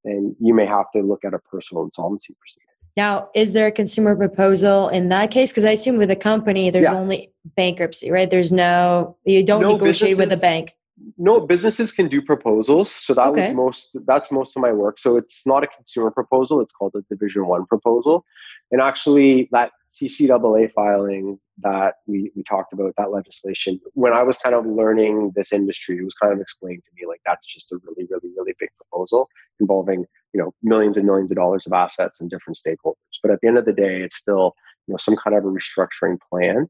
then you may have to look at a personal insolvency proceeding. Now, is there a consumer proposal in that case? Because I assume with a company, there's yeah. only bankruptcy, right? There's no you don't no negotiate with a bank no businesses can do proposals. So that okay. was most that's most of my work. So it's not a consumer proposal. It's called a division one proposal. And actually that ccaa filing that we, we talked about that legislation when i was kind of learning this industry it was kind of explained to me like that's just a really really really big proposal involving you know millions and millions of dollars of assets and different stakeholders. But at the end of the day it's still you know some kind of a restructuring plan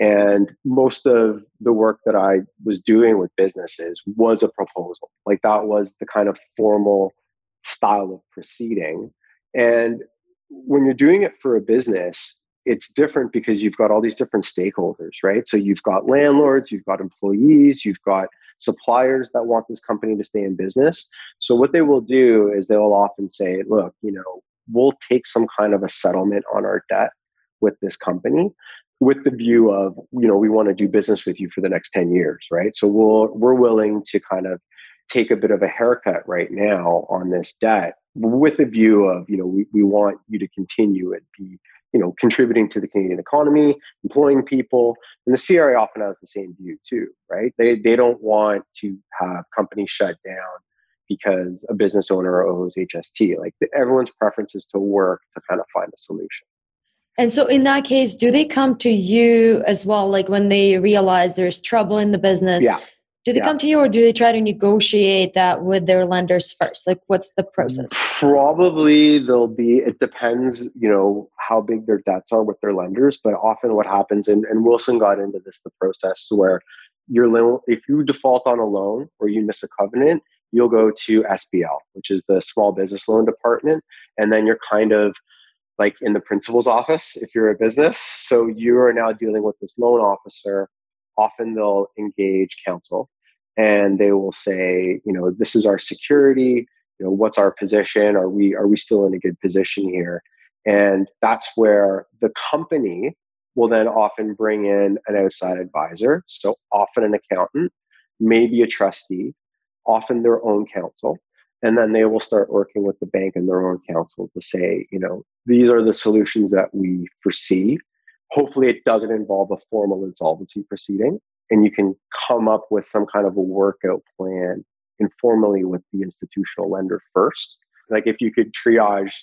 and most of the work that I was doing with businesses was a proposal. Like that was the kind of formal style of proceeding. And when you're doing it for a business, it's different because you've got all these different stakeholders, right? So you've got landlords, you've got employees, you've got suppliers that want this company to stay in business. So what they will do is they will often say, look, you know, we'll take some kind of a settlement on our debt with this company with the view of you know we want to do business with you for the next 10 years right? So we'll we're willing to kind of take a bit of a haircut right now on this debt with the view of you know we, we want you to continue and be you know contributing to the canadian economy employing people. And the cra often has the same view too right? They they don't want to have companies shut down because a business owner owes hst like the, everyone's preference is to work to kind of find a solution and so, in that case, do they come to you as well? Like when they realize there's trouble in the business, yeah. do they yeah. come to you or do they try to negotiate that with their lenders first? Like, what's the process? Probably they'll be, it depends, you know, how big their debts are with their lenders. But often what happens, and, and Wilson got into this, the process where your loan, if you default on a loan or you miss a covenant, you'll go to SBL, which is the small business loan department. And then you're kind of, like in the principal's office if you're a business. So you are now dealing with this loan officer. Often they'll engage counsel and they will say, you know, this is our security, you know, what's our position? Are we are we still in a good position here? And that's where the company will then often bring in an outside advisor. So often an accountant, maybe a trustee, often their own counsel and then they will start working with the bank and their own counsel to say you know these are the solutions that we foresee. Hopefully it doesn't involve a formal insolvency proceeding and you can come up with some kind of a workout plan informally with the institutional lender first. Like if you could triage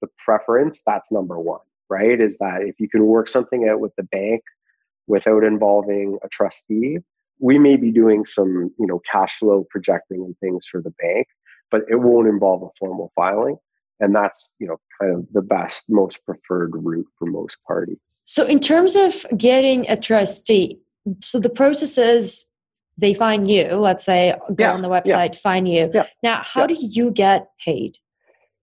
the preference that's number one right? Is that if you can work something out with the bank without involving a trustee we may be doing some you know cash flow projecting and things for the bank but it won't involve a formal filing. And that's, you know, kind of the best, most preferred route for most parties. So in terms of getting a trustee, so the process is they find you, let's say go yeah, on the website, yeah. find you. Yeah, now, how do you get paid?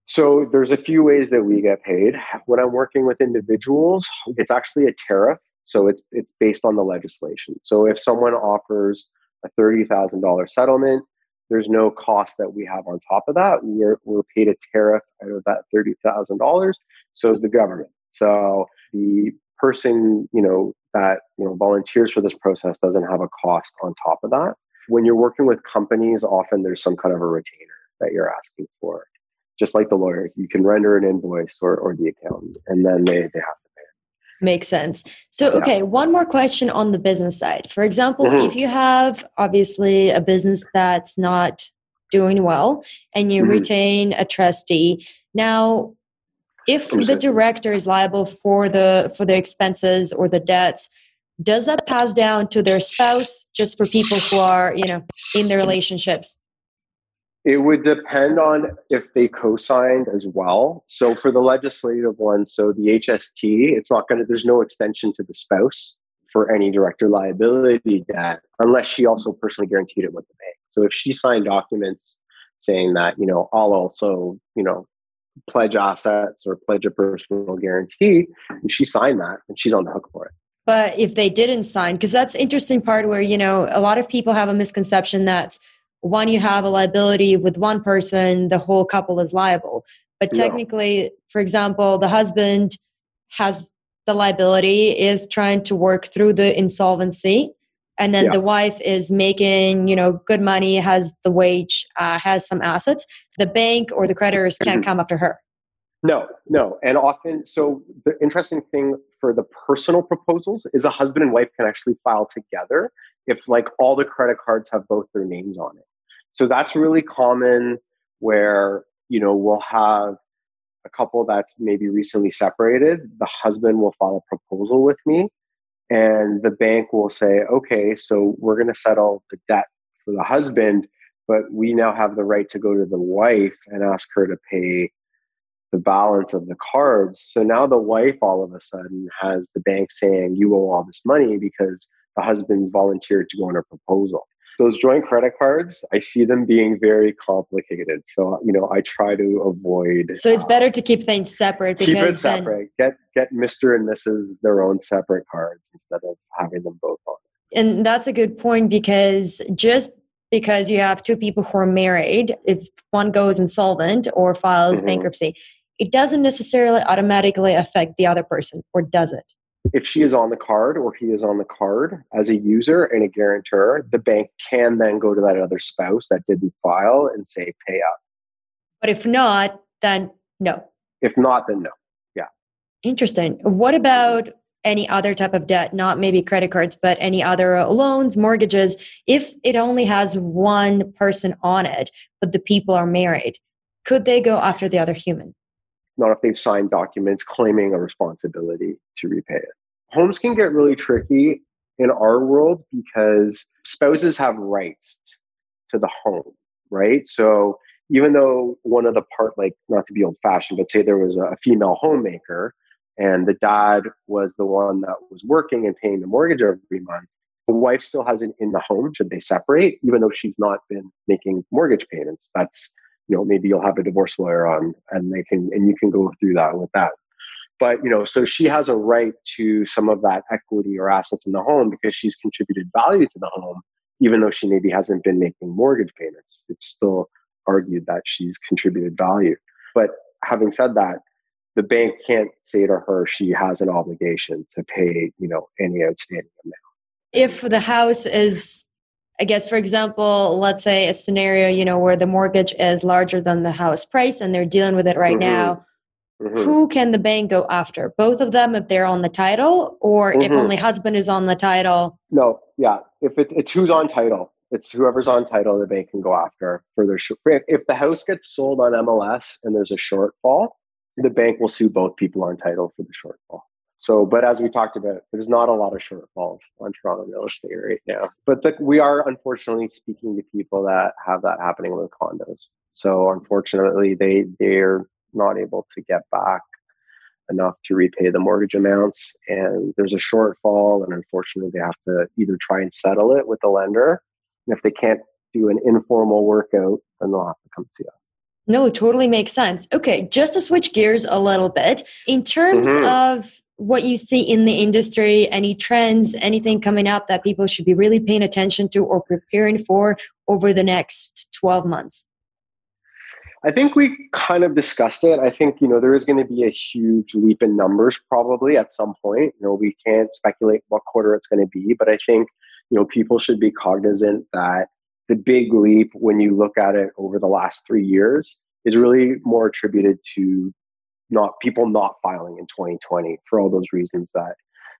So there's a few ways that we get paid. When I'm working with individuals, it's actually a tariff So it's it's based on the legislation. So if someone offers a thirty thousand dollar settlement, there's no cost that we have on top of that. We're we're paid a tariff out of that thirty thousand dollars. So is the government. So the person you know that you know volunteers for this process doesn't have a cost on top of that. When you're working with companies, often there's some kind of a retainer that you're asking for. Just like the lawyers, you can render an invoice or, or the accountant, and then they, they have Makes sense. So, okay, one more question on the business side. For example, mm-hmm. if you have obviously a business that's not doing well and you mm-hmm. retain a trustee, now if the director is liable for the for the expenses or the debts, does that pass down to their spouse just for people who are, you know, in their relationships? It would depend on if they co-signed as well. So for the legislative one, so the HST, it's not going to. There's no extension to the spouse for any director liability debt unless she also personally guaranteed it with the bank. So if she signed documents saying that you know I'll also you know pledge assets or pledge a personal guarantee, and she signed that, and she's on the hook for it. But if they didn't sign, because that's interesting part where you know a lot of people have a misconception that one you have a liability with one person the whole couple is liable. But technically no. for example the husband has the liability is trying to work through the insolvency and then yeah. the wife is making you know good money has the wage uh, has some assets. The bank or the creditors can't come after her. No no. And often so the interesting thing for the personal proposals is a husband and wife can actually file together if like all the credit cards have both their names on it so that's really common where, you know, we'll have a couple that's maybe recently separated. The husband will file a proposal with me, and the bank will say, okay, so we're going to settle the debt for the husband, but we now have the right to go to the wife and ask her to pay the balance of the cards. So now the wife all of a sudden has the bank saying, you owe all this money because the husband's volunteered to go on a proposal those joint credit cards i see them being very complicated. So you know i try to avoid so it's better to keep things separate keep it separate then, get get mr and mrs their own separate cards instead of having them both on. And that's a good point because just because you have two people who are married if one goes insolvent or files mm-hmm. bankruptcy it doesn't necessarily automatically affect the other person or does it if she is on the card or he is on the card as a user and a guarantor, the bank can then go to that other spouse that didn't file and say pay up. But if not, then no. If not, then no. Yeah. Interesting. What about any other type of debt, not maybe credit cards, but any other loans, mortgages? If it only has one person on it, but the people are married, could they go after the other human? Not if they've signed documents claiming a responsibility to repay it. Homes can get really tricky in our world because spouses have rights to the home, right? So even though one of the part, like not to be old fashioned, but say there was a female homemaker and the dad was the one that was working and paying the mortgage every month, the wife still has it in the home should they separate, even though she's not been making mortgage payments. That's you know maybe you'll have a divorce lawyer on and they can and you can go through that with that. But you know so she has a right to some of that equity or assets in the home because she's contributed value to the home even though she maybe hasn't been making mortgage payments. It's still argued that she's contributed value. But having said that the bank can't say to her she has an obligation to pay you know any outstanding amount. If the house is I guess, for example, let's say a scenario, you know, where the mortgage is larger than the house price and they're dealing with it right mm-hmm. now. Mm-hmm. Who can the bank go after? Both of them if they're on the title, or mm-hmm. if only husband is on the title? No, yeah. If it, it's who's on title, it's whoever's on title the bank can go after for their. If, if the house gets sold on MLS and there's a shortfall, the bank will sue both people on title for the shortfall. So, but as we talked about, there's not a lot of shortfalls on Toronto real estate right now. But the, we are unfortunately speaking to people that have that happening with condos. So, unfortunately, they they're not able to get back enough to repay the mortgage amounts, and there's a shortfall, and unfortunately, they have to either try and settle it with the lender, and if they can't do an informal workout, then they'll have to come see us. No, it totally makes sense. Okay, just to switch gears a little bit, in terms mm-hmm. of what you see in the industry, any trends, anything coming up that people should be really paying attention to or preparing for over the next 12 months? I think we kind of discussed it. I think, you know, there is going to be a huge leap in numbers probably at some point. You know, we can't speculate what quarter it's going to be, but I think, you know, people should be cognizant that the big leap when you look at it over the last three years is really more attributed to not people not filing in 2020 for all those reasons that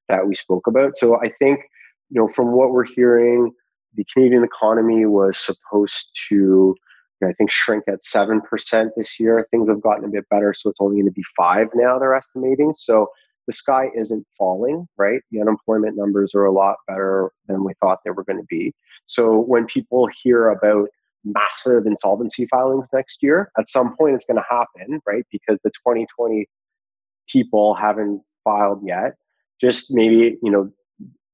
that we spoke about. So I think, you know, from what we're hearing, the Canadian economy was supposed to I think shrink at 7% this year. Things have gotten a bit better, so it's only going to be 5 now they're estimating. So the sky isn't falling, right? The unemployment numbers are a lot better than we thought they were going to be. So when people hear about massive insolvency filings next year, at some point it's going to happen, right? Because the 2020 people haven't filed yet. Just maybe, you know,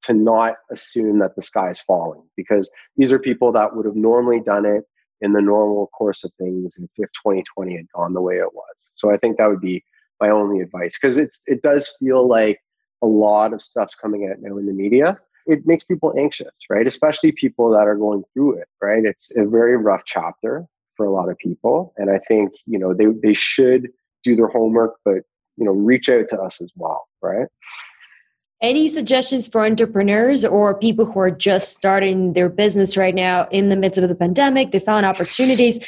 to not assume that the sky is falling because these are people that would have normally done it in the normal course of things if 2020 had gone the way it was. So I think that would be my only advice because it's it does feel like a lot of stuff's coming out now in the media. It makes people anxious, right? Especially people that are going through it, right? It's a very rough chapter for a lot of people. And I think, you know, they, they should do their homework, but, you know, reach out to us as well, right? Any suggestions for entrepreneurs or people who are just starting their business right now in the midst of the pandemic? They found opportunities.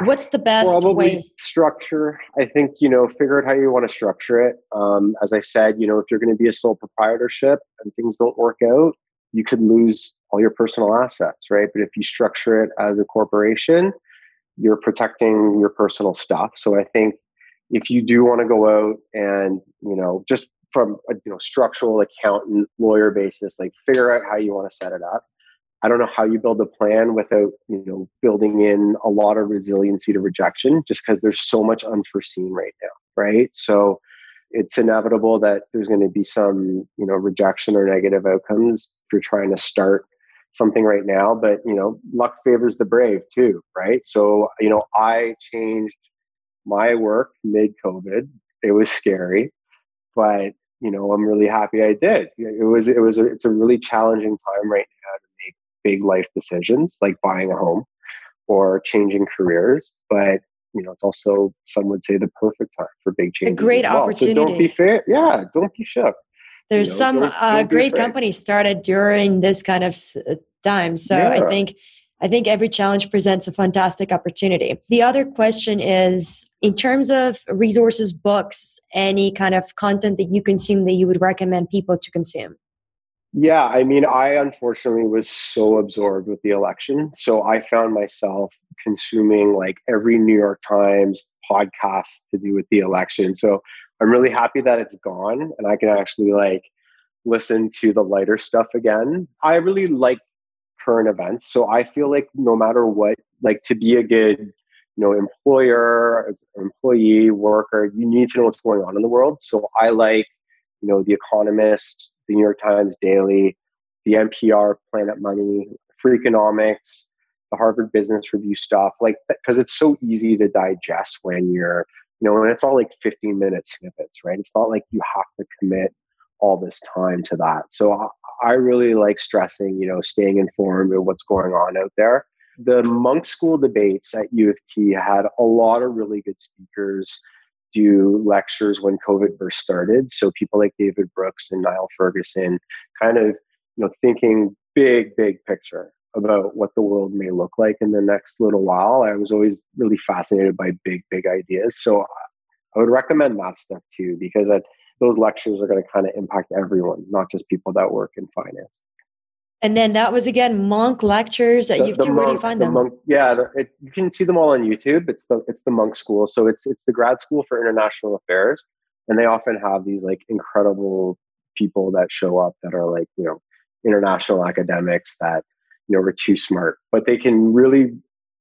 What's the best Probably way? Structure. I think, you know, figure out how you want to structure it. Um, as I said, you know, if you're going to be a sole proprietorship and things don't work out, you could lose all your personal assets, right? But if you structure it as a corporation, you're protecting your personal stuff. So I think if you do want to go out and, you know, just from a you know structural accountant lawyer basis like figure out how you want to set it up i don't know how you build a plan without you know building in a lot of resiliency to rejection just because there's so much unforeseen right now right so it's inevitable that there's going to be some you know rejection or negative outcomes if you're trying to start something right now but you know luck favors the brave too right so you know i changed my work mid covid it was scary but you know, I'm really happy I did. It was it was a, it's a really challenging time right now to make big life decisions like buying a home or changing careers, but you know, it's also some would say the perfect time for big change. A great well. opportunity. So don't be fair. Yeah, don't be shook. There's you know, some don't, uh, don't great companies started during this kind of uh, time, so yeah. I think I think every challenge presents a fantastic opportunity. The other question is in terms of resources, books, any kind of content that you consume that you would recommend people to consume? Yeah, I mean, I unfortunately was so absorbed with the election. So I found myself consuming like every New York Times podcast to do with the election. So I'm really happy that it's gone and I can actually like listen to the lighter stuff again. I really like current events. So I feel like no matter what, like to be a good, you know, employer, employee, worker, you need to know what's going on in the world. So I like, you know, The Economist, The New York Times Daily, the NPR Planet Money, Freakonomics, the Harvard Business Review stuff, like because it's so easy to digest when you're, you know, and it's all like 15 minute snippets, right? It's not like you have to commit all this time to that. So I really like stressing, you know, staying informed of what's going on out there. The Munk School debates at U of T had a lot of really good speakers do lectures when COVID first started. So people like David Brooks and Niall Ferguson kind of, you know, thinking big, big picture about what the world may look like in the next little while. I was always really fascinated by big, big ideas. So I would recommend that stuff too, because I, those lectures are going to kind of impact everyone, not just people that work in finance. And then that was again Munk lectures at U of T. Where do you find the them? Munk, yeah, it, you can see them all on YouTube. It's the it's the Munk School, so it's it's the grad school for international affairs, and they often have these like incredible people that show up that are like you know international academics that you know are too smart, but they can really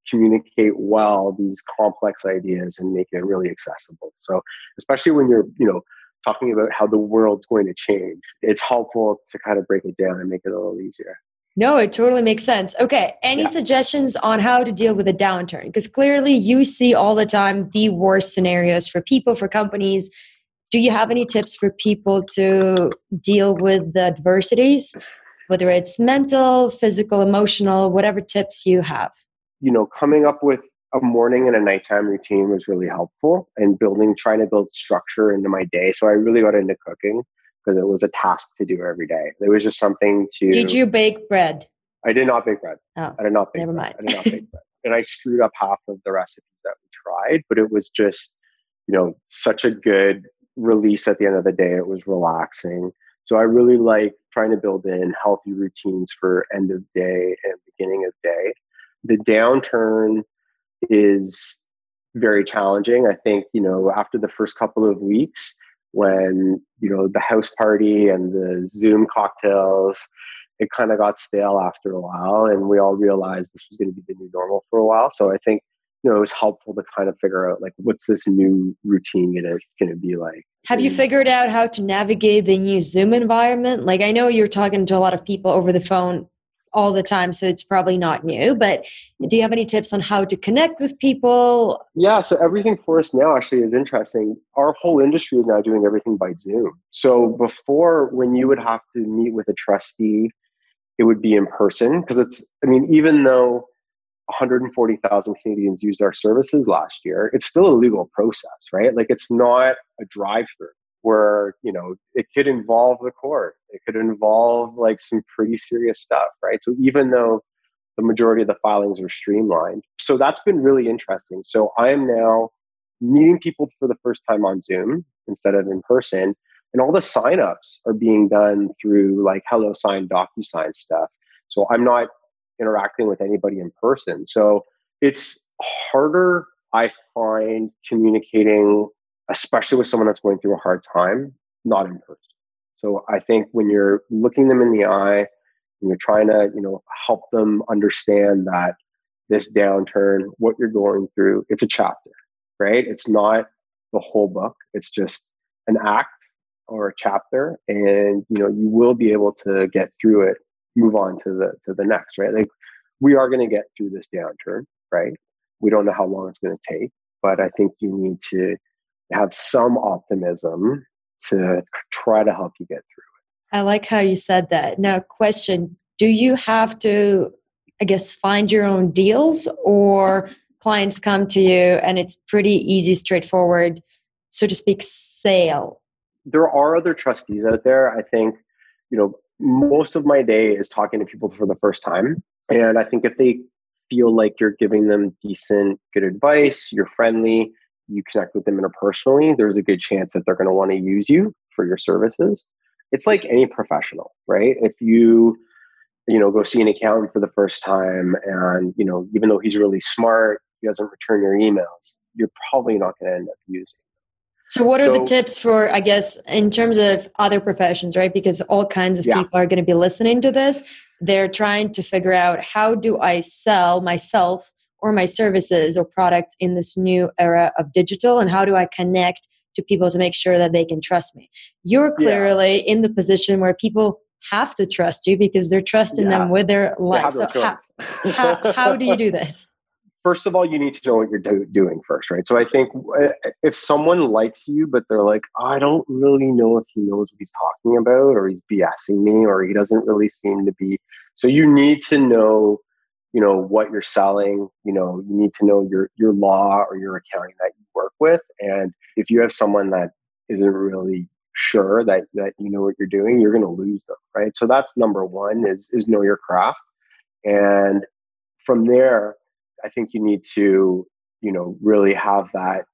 communicate well these complex ideas and make it really accessible. So especially when you're you know talking about how the world's going to change. It's helpful to kind of break it down and make it a little easier. No, it totally makes sense. Okay. Any yeah. suggestions on how to deal with a downturn? Because clearly you see all the time the worst scenarios for people, for companies. do you have any tips for people to deal with the adversities whether it's mental physical emotional whatever tips you have you know coming up with a morning and a nighttime routine was really helpful and building trying to build structure into my day. So i really got into cooking because it was a task to do every day. It was just something to did you bake bread? I did not bake bread. Oh i did not bake never bread. mind. I did not bake bread. <laughs> And i screwed up half of the recipes that we tried but it was just you know such a good release at the end of the day. It was relaxing. So i really like trying to build in healthy routines for end of day and beginning of day. The downturn is very challenging. I think, you know, after the first couple of weeks, when, you know, the house party and the Zoom cocktails, it kind of got stale after a while. And we all realized this was going to be the new normal for a while. So I think, you know, it was helpful to kind of figure out like, what's this new routine going to be like? have you figured out how to navigate the new zoom environment like i know you're talking to a lot of people over the phone all the time so it's probably not new but do you have any tips on how to connect with people Yeah, so everything for us now actually is interesting. Our whole industry is now doing everything by Zoom. So before, when you would have to meet with a trustee, it would be in person because it's, I mean, even though 140,000 Canadians used our services last year, it's still a legal process, right? Like it's not a drive through where, you know, it could involve the court, it could involve like some pretty serious stuff, right? So even though the majority of the filings are streamlined. So that's been really interesting. So I am now meeting people for the first time on Zoom instead of in person. And all the signups are being done through like hello HelloSign, DocuSign stuff. So I'm not interacting with anybody in person. So it's harder, I find, communicating, especially with someone that's going through a hard time, not in person. So I think when you're looking them in the eye, and you're trying to you know help them understand that this downturn what you're going through it's a chapter right? It's not the whole book. It's just an act or a chapter and you know you will be able to get through it move on to the to the next right? Like we are going to get through this downturn right? We don't know how long it's going to take but i think you need to have some optimism to try to help you get through it. i like how you said that now question do you have to i guess find your own deals or clients come to you and it's pretty easy straightforward so to speak sale there are other trustees out there. I think, you know, most of my day is talking to people for the first time. And I think if they feel like you're giving them decent, good advice, you're friendly, you connect with them interpersonally, there's a good chance that they're going to want to use you for your services. It's like any professional, right? If you, you know, go see an accountant for the first time and, you know, even though he's really smart, he doesn't return your emails, you're probably not going to end up using. So, what are So- the tips for, I guess, in terms of other professions, right? Because all kinds of Yeah. people are going to be listening to this. They're trying to figure out how do I sell myself or my services or products in this new era of digital, and how do I connect to people to make sure that they can trust me? You're Yeah. clearly in the position where people have to trust you because they're trusting Yeah. them with their life. So, how, how, how do you do <laughs> this? first of all, you need to know what you're do- doing first, right? So I think uh, if someone likes you, but they're like, I don't really know if he knows what he's talking about, or he's BSing me, or he doesn't really seem to be. So you need to know, you know, what you're selling. You know, you need to know your your law or your accounting that you work with, and if you have someone that isn't really sure that that you know what you're doing, you're going to lose them, right? So that's number one is is know your craft, and from there I think you need to, you know, really have that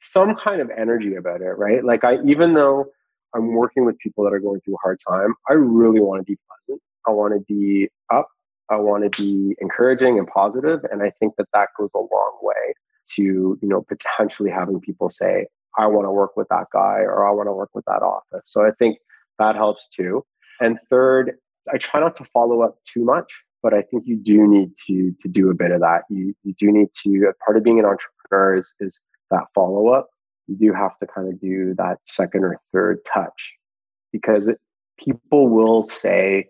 some kind of energy about it, right? Like I even though I'm working with people that are going through a hard time, I really want to be pleasant. I want to be up. I want to be encouraging and positive, and I think that that goes a long way to, you know, potentially having people say, "I want to work with that guy" or "I want to work with that office." So I think that helps too. And third, I try not to follow up too much but I think you do need to to do a bit of that. You you do need to part of being an entrepreneur is, is that follow up. You do have to kind of do that second or third touch because it, people will say,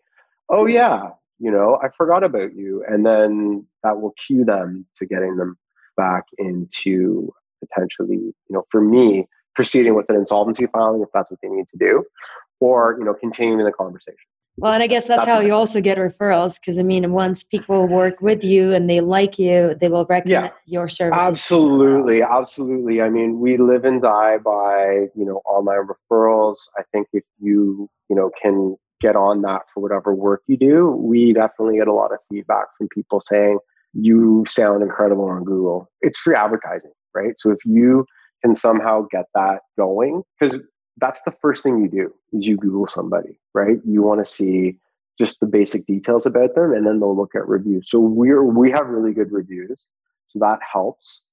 "Oh yeah, you know, I forgot about you," and then that will cue them to getting them back into potentially, you know, for me, proceeding with an insolvency filing if that's what they need to do, or you know continuing the conversation. Well, and I guess that's, that's how you also get referrals because I mean, once people work with you and they like you, they will recommend yeah, your services. Absolutely, absolutely. I mean, we live and die by you know online referrals. I think if you you know can get on that for whatever work you do, we definitely get a lot of feedback from people saying you sound incredible on Google. It's free advertising, right? So if you can somehow get that going, because that's the first thing you do is you Google somebody, right? You want to see just the basic details about them, and then they'll look at reviews. So we're we have really good reviews, so that helps.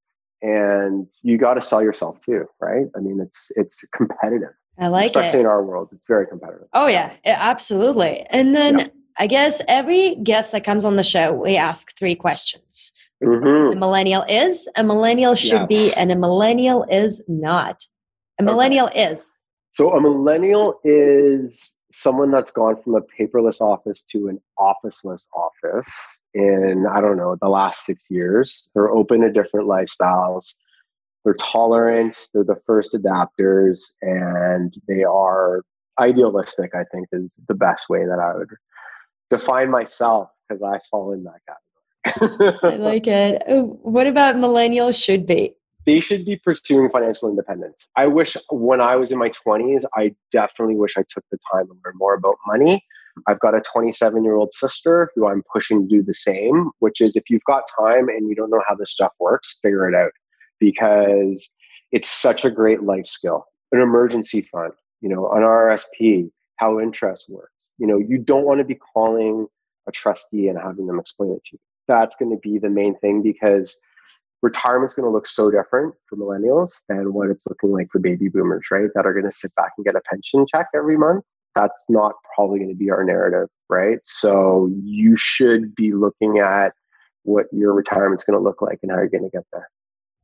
And you got to sell yourself too, right? I mean, it's it's competitive. I like it. especially it. in our world, it's very competitive. Oh yeah, absolutely. And then yeah. I guess every guest that comes on the show, we ask three questions. Mm-hmm. A millennial is, a millennial should yes. be, and a millennial is not. A millennial okay. is. So a millennial is someone that's gone from a paperless office to an officeless office in, I don't know, the last six years. They're open to different lifestyles. They're tolerant. They're the first adapters, and they are idealistic, I think is the best way that I would define myself because I fall in that category. I like it. Oh, what about millennials should be? they should be pursuing financial independence. I wish when I was in my 20s, I definitely wish I took the time to learn more about money. I've got a 27 year old sister who I'm pushing to do the same, which is if you've got time and you don't know how this stuff works, figure it out because it's such a great life skill. An emergency fund, you know, an RSP, how interest works. You know, you don't want to be calling a trustee and having them explain it to you. That's going to be the main thing because retirement's going to look so different for millennials than what it's looking like for baby boomers, right? That are going to sit back and get a pension check every month. That's not probably going to be our narrative, right? So you should be looking at what your retirement's going to look like and how you're going to get there.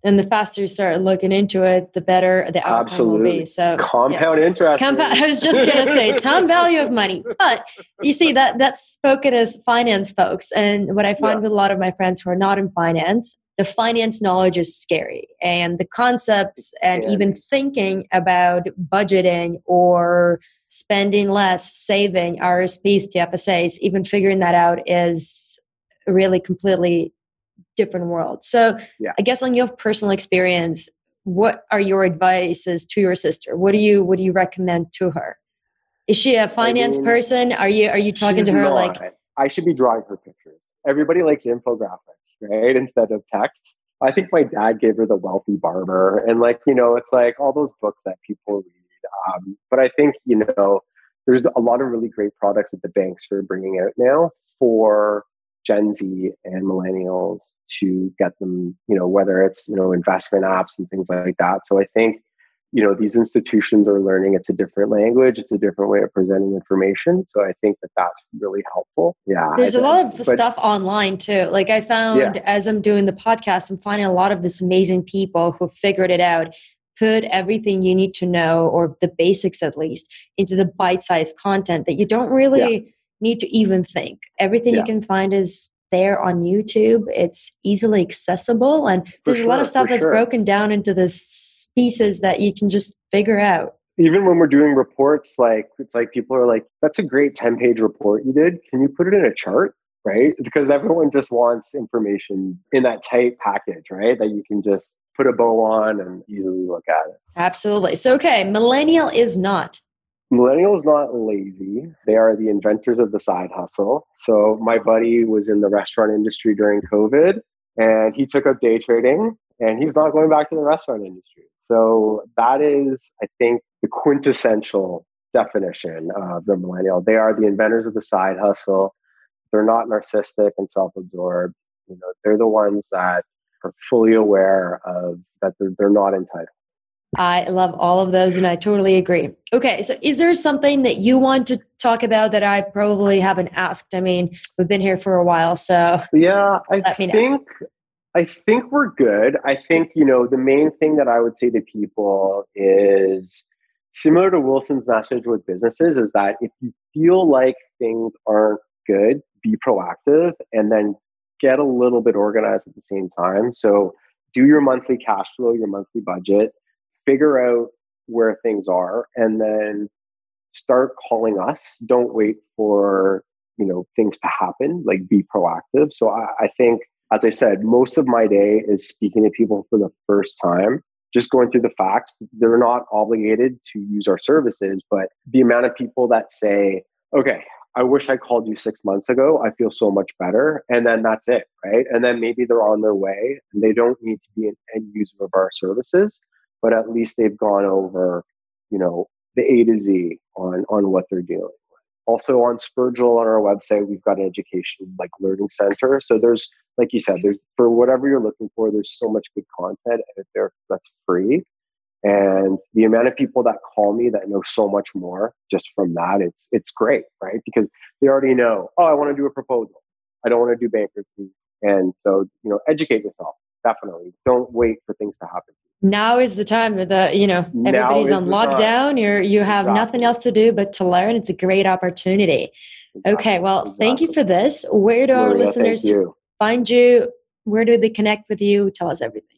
And the faster you start looking into it, the better the outcome Absolutely. will be. So compound yeah. interest. Compound, <laughs> I was just to say <laughs> time value of money, but you see that that's spoken as finance folks. And what I find yeah. with a lot of my friends who are not in finance, the finance knowledge is scary and the concepts and even thinking about budgeting or spending less saving rsps tfsas even figuring that out is really completely different world so yeah. i guess on your personal experience what are your advices to your sister what do you what do you recommend to her is she a finance I mean, person are you are you talking to her not. like i should be drawing her pictures everybody likes infographics right? Instead of text. I think my dad gave her the wealthy barber and like, you know, it's like all those books that people read. Um, but I think, you know, there's a lot of really great products that the banks are bringing out now for Gen Z and millennials to get them, you know, whether it's, you know, investment apps and things like that. So I think you know these institutions are learning it's a different language it's a different way of presenting information so i think that that's really helpful yeah there's a lot of but, stuff online too like i found yeah. as i'm doing the podcast i'm finding a lot of this amazing people who figured it out put everything you need to know or the basics at least into the bite-sized content that you don't really yeah. need to even think everything yeah. you can find is there on YouTube. It's easily accessible, and there's sure, a lot of stuff that's sure. broken down into the pieces that you can just figure out. Even when we're doing reports, like it's like people are like, "That's a great ten-page report you did. Can you put it in a chart?" Right? Because everyone just wants information in that tight package, right? That you can just put a bow on and easily look at it. Absolutely. So, okay, millennial is not Millennials not lazy. They are the inventors of the side hustle. So my buddy was in the restaurant industry during COVID and he took up day trading and he's not going back to the restaurant industry. So that is, I think, the quintessential definition of the millennial. They are the inventors of the side hustle. They're not narcissistic and self-absorbed. You know, they're the ones that are fully aware of that they're, they're not entitled. I love all of those and I totally agree. Okay, so is there something that you want to talk about that I probably haven't asked? I mean, we've been here for a while, so Yeah, I think I think we're good. I think, you know, the main thing that I would say to people is similar to Wilson's message with businesses is that if you feel like things aren't good, be proactive and then get a little bit organized at the same time. So do your monthly cash flow, your monthly budget figure out where things are and then start calling us. Don't wait for, you know, things to happen, like be proactive. So I, I think, as I said, most of my day is speaking to people for the first time just going through the facts, they're not obligated to use our services, but the amount of people that say, okay, I wish I called you six months ago. I feel so much better. And then that's it, right? And then maybe they're on their way and they don't need to be an end user of our services, but at least they've gone over, you know, the A to Z on on what they're doing. Also on Spergel on our website, we've got an education like learning center. So there's like you said, there's for whatever you're looking for, there's so much good content out there that's free. And the amount of people that call me that know so much more just from that, it's it's great, right? Because they already know, oh, I want to do a proposal. I don't want to do bankruptcy. And so, you know, educate yourself. Definitely. Don't wait for things to happen. Now is the time the you know everybody's on lockdown. You're you have exactly. nothing else to do but to learn. It's a great opportunity. Exactly. Okay, well, exactly. thank you for this. Where do Maria, our listeners find you? Where do they connect with you? Tell us everything.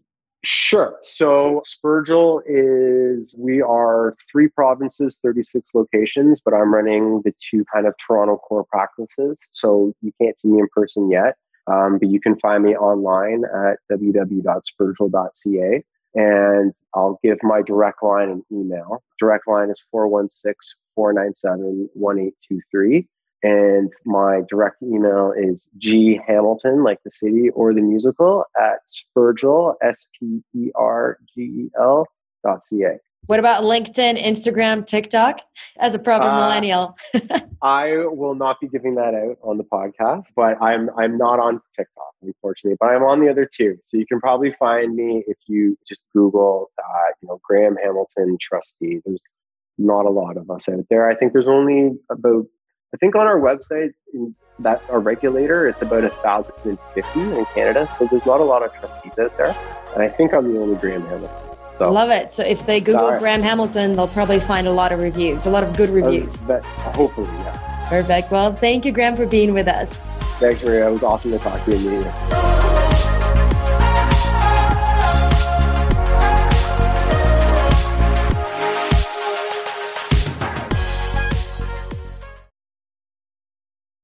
Sure. So Spergel is, we are three provinces, 36 locations, but I'm running the two kind of Toronto core practices. So you can't see me in person yet, um, but you can find me online at www.spergel.ca And I'll give my direct line and email. Direct line is 416 497 1823. And my direct email is G Hamilton, like the city or the musical, at Spergel, S P E R G E L dot C A. What about LinkedIn, Instagram, TikTok as a proper uh, millennial? <laughs> I will not be giving that out on the podcast, but I'm I'm not on TikTok, unfortunately, but I'm on the other two. So you can probably find me if you just Google, uh, you know, Graeme Hamilton trustee. There's not a lot of us out there. I think there's only about I think on our website that our regulator, it's about a thousand and fifty in Canada. So there's not a lot of trustees out there, and I think I'm the only Graeme Hamilton. So, Love it. So if they Google Sorry. Graeme Hamilton, they'll probably find a lot of reviews, a lot of good reviews. Uh, hopefully, yeah. Perfect. Well, thank you, Graeme, for being with us. Thanks, Maria. It was awesome to talk to you.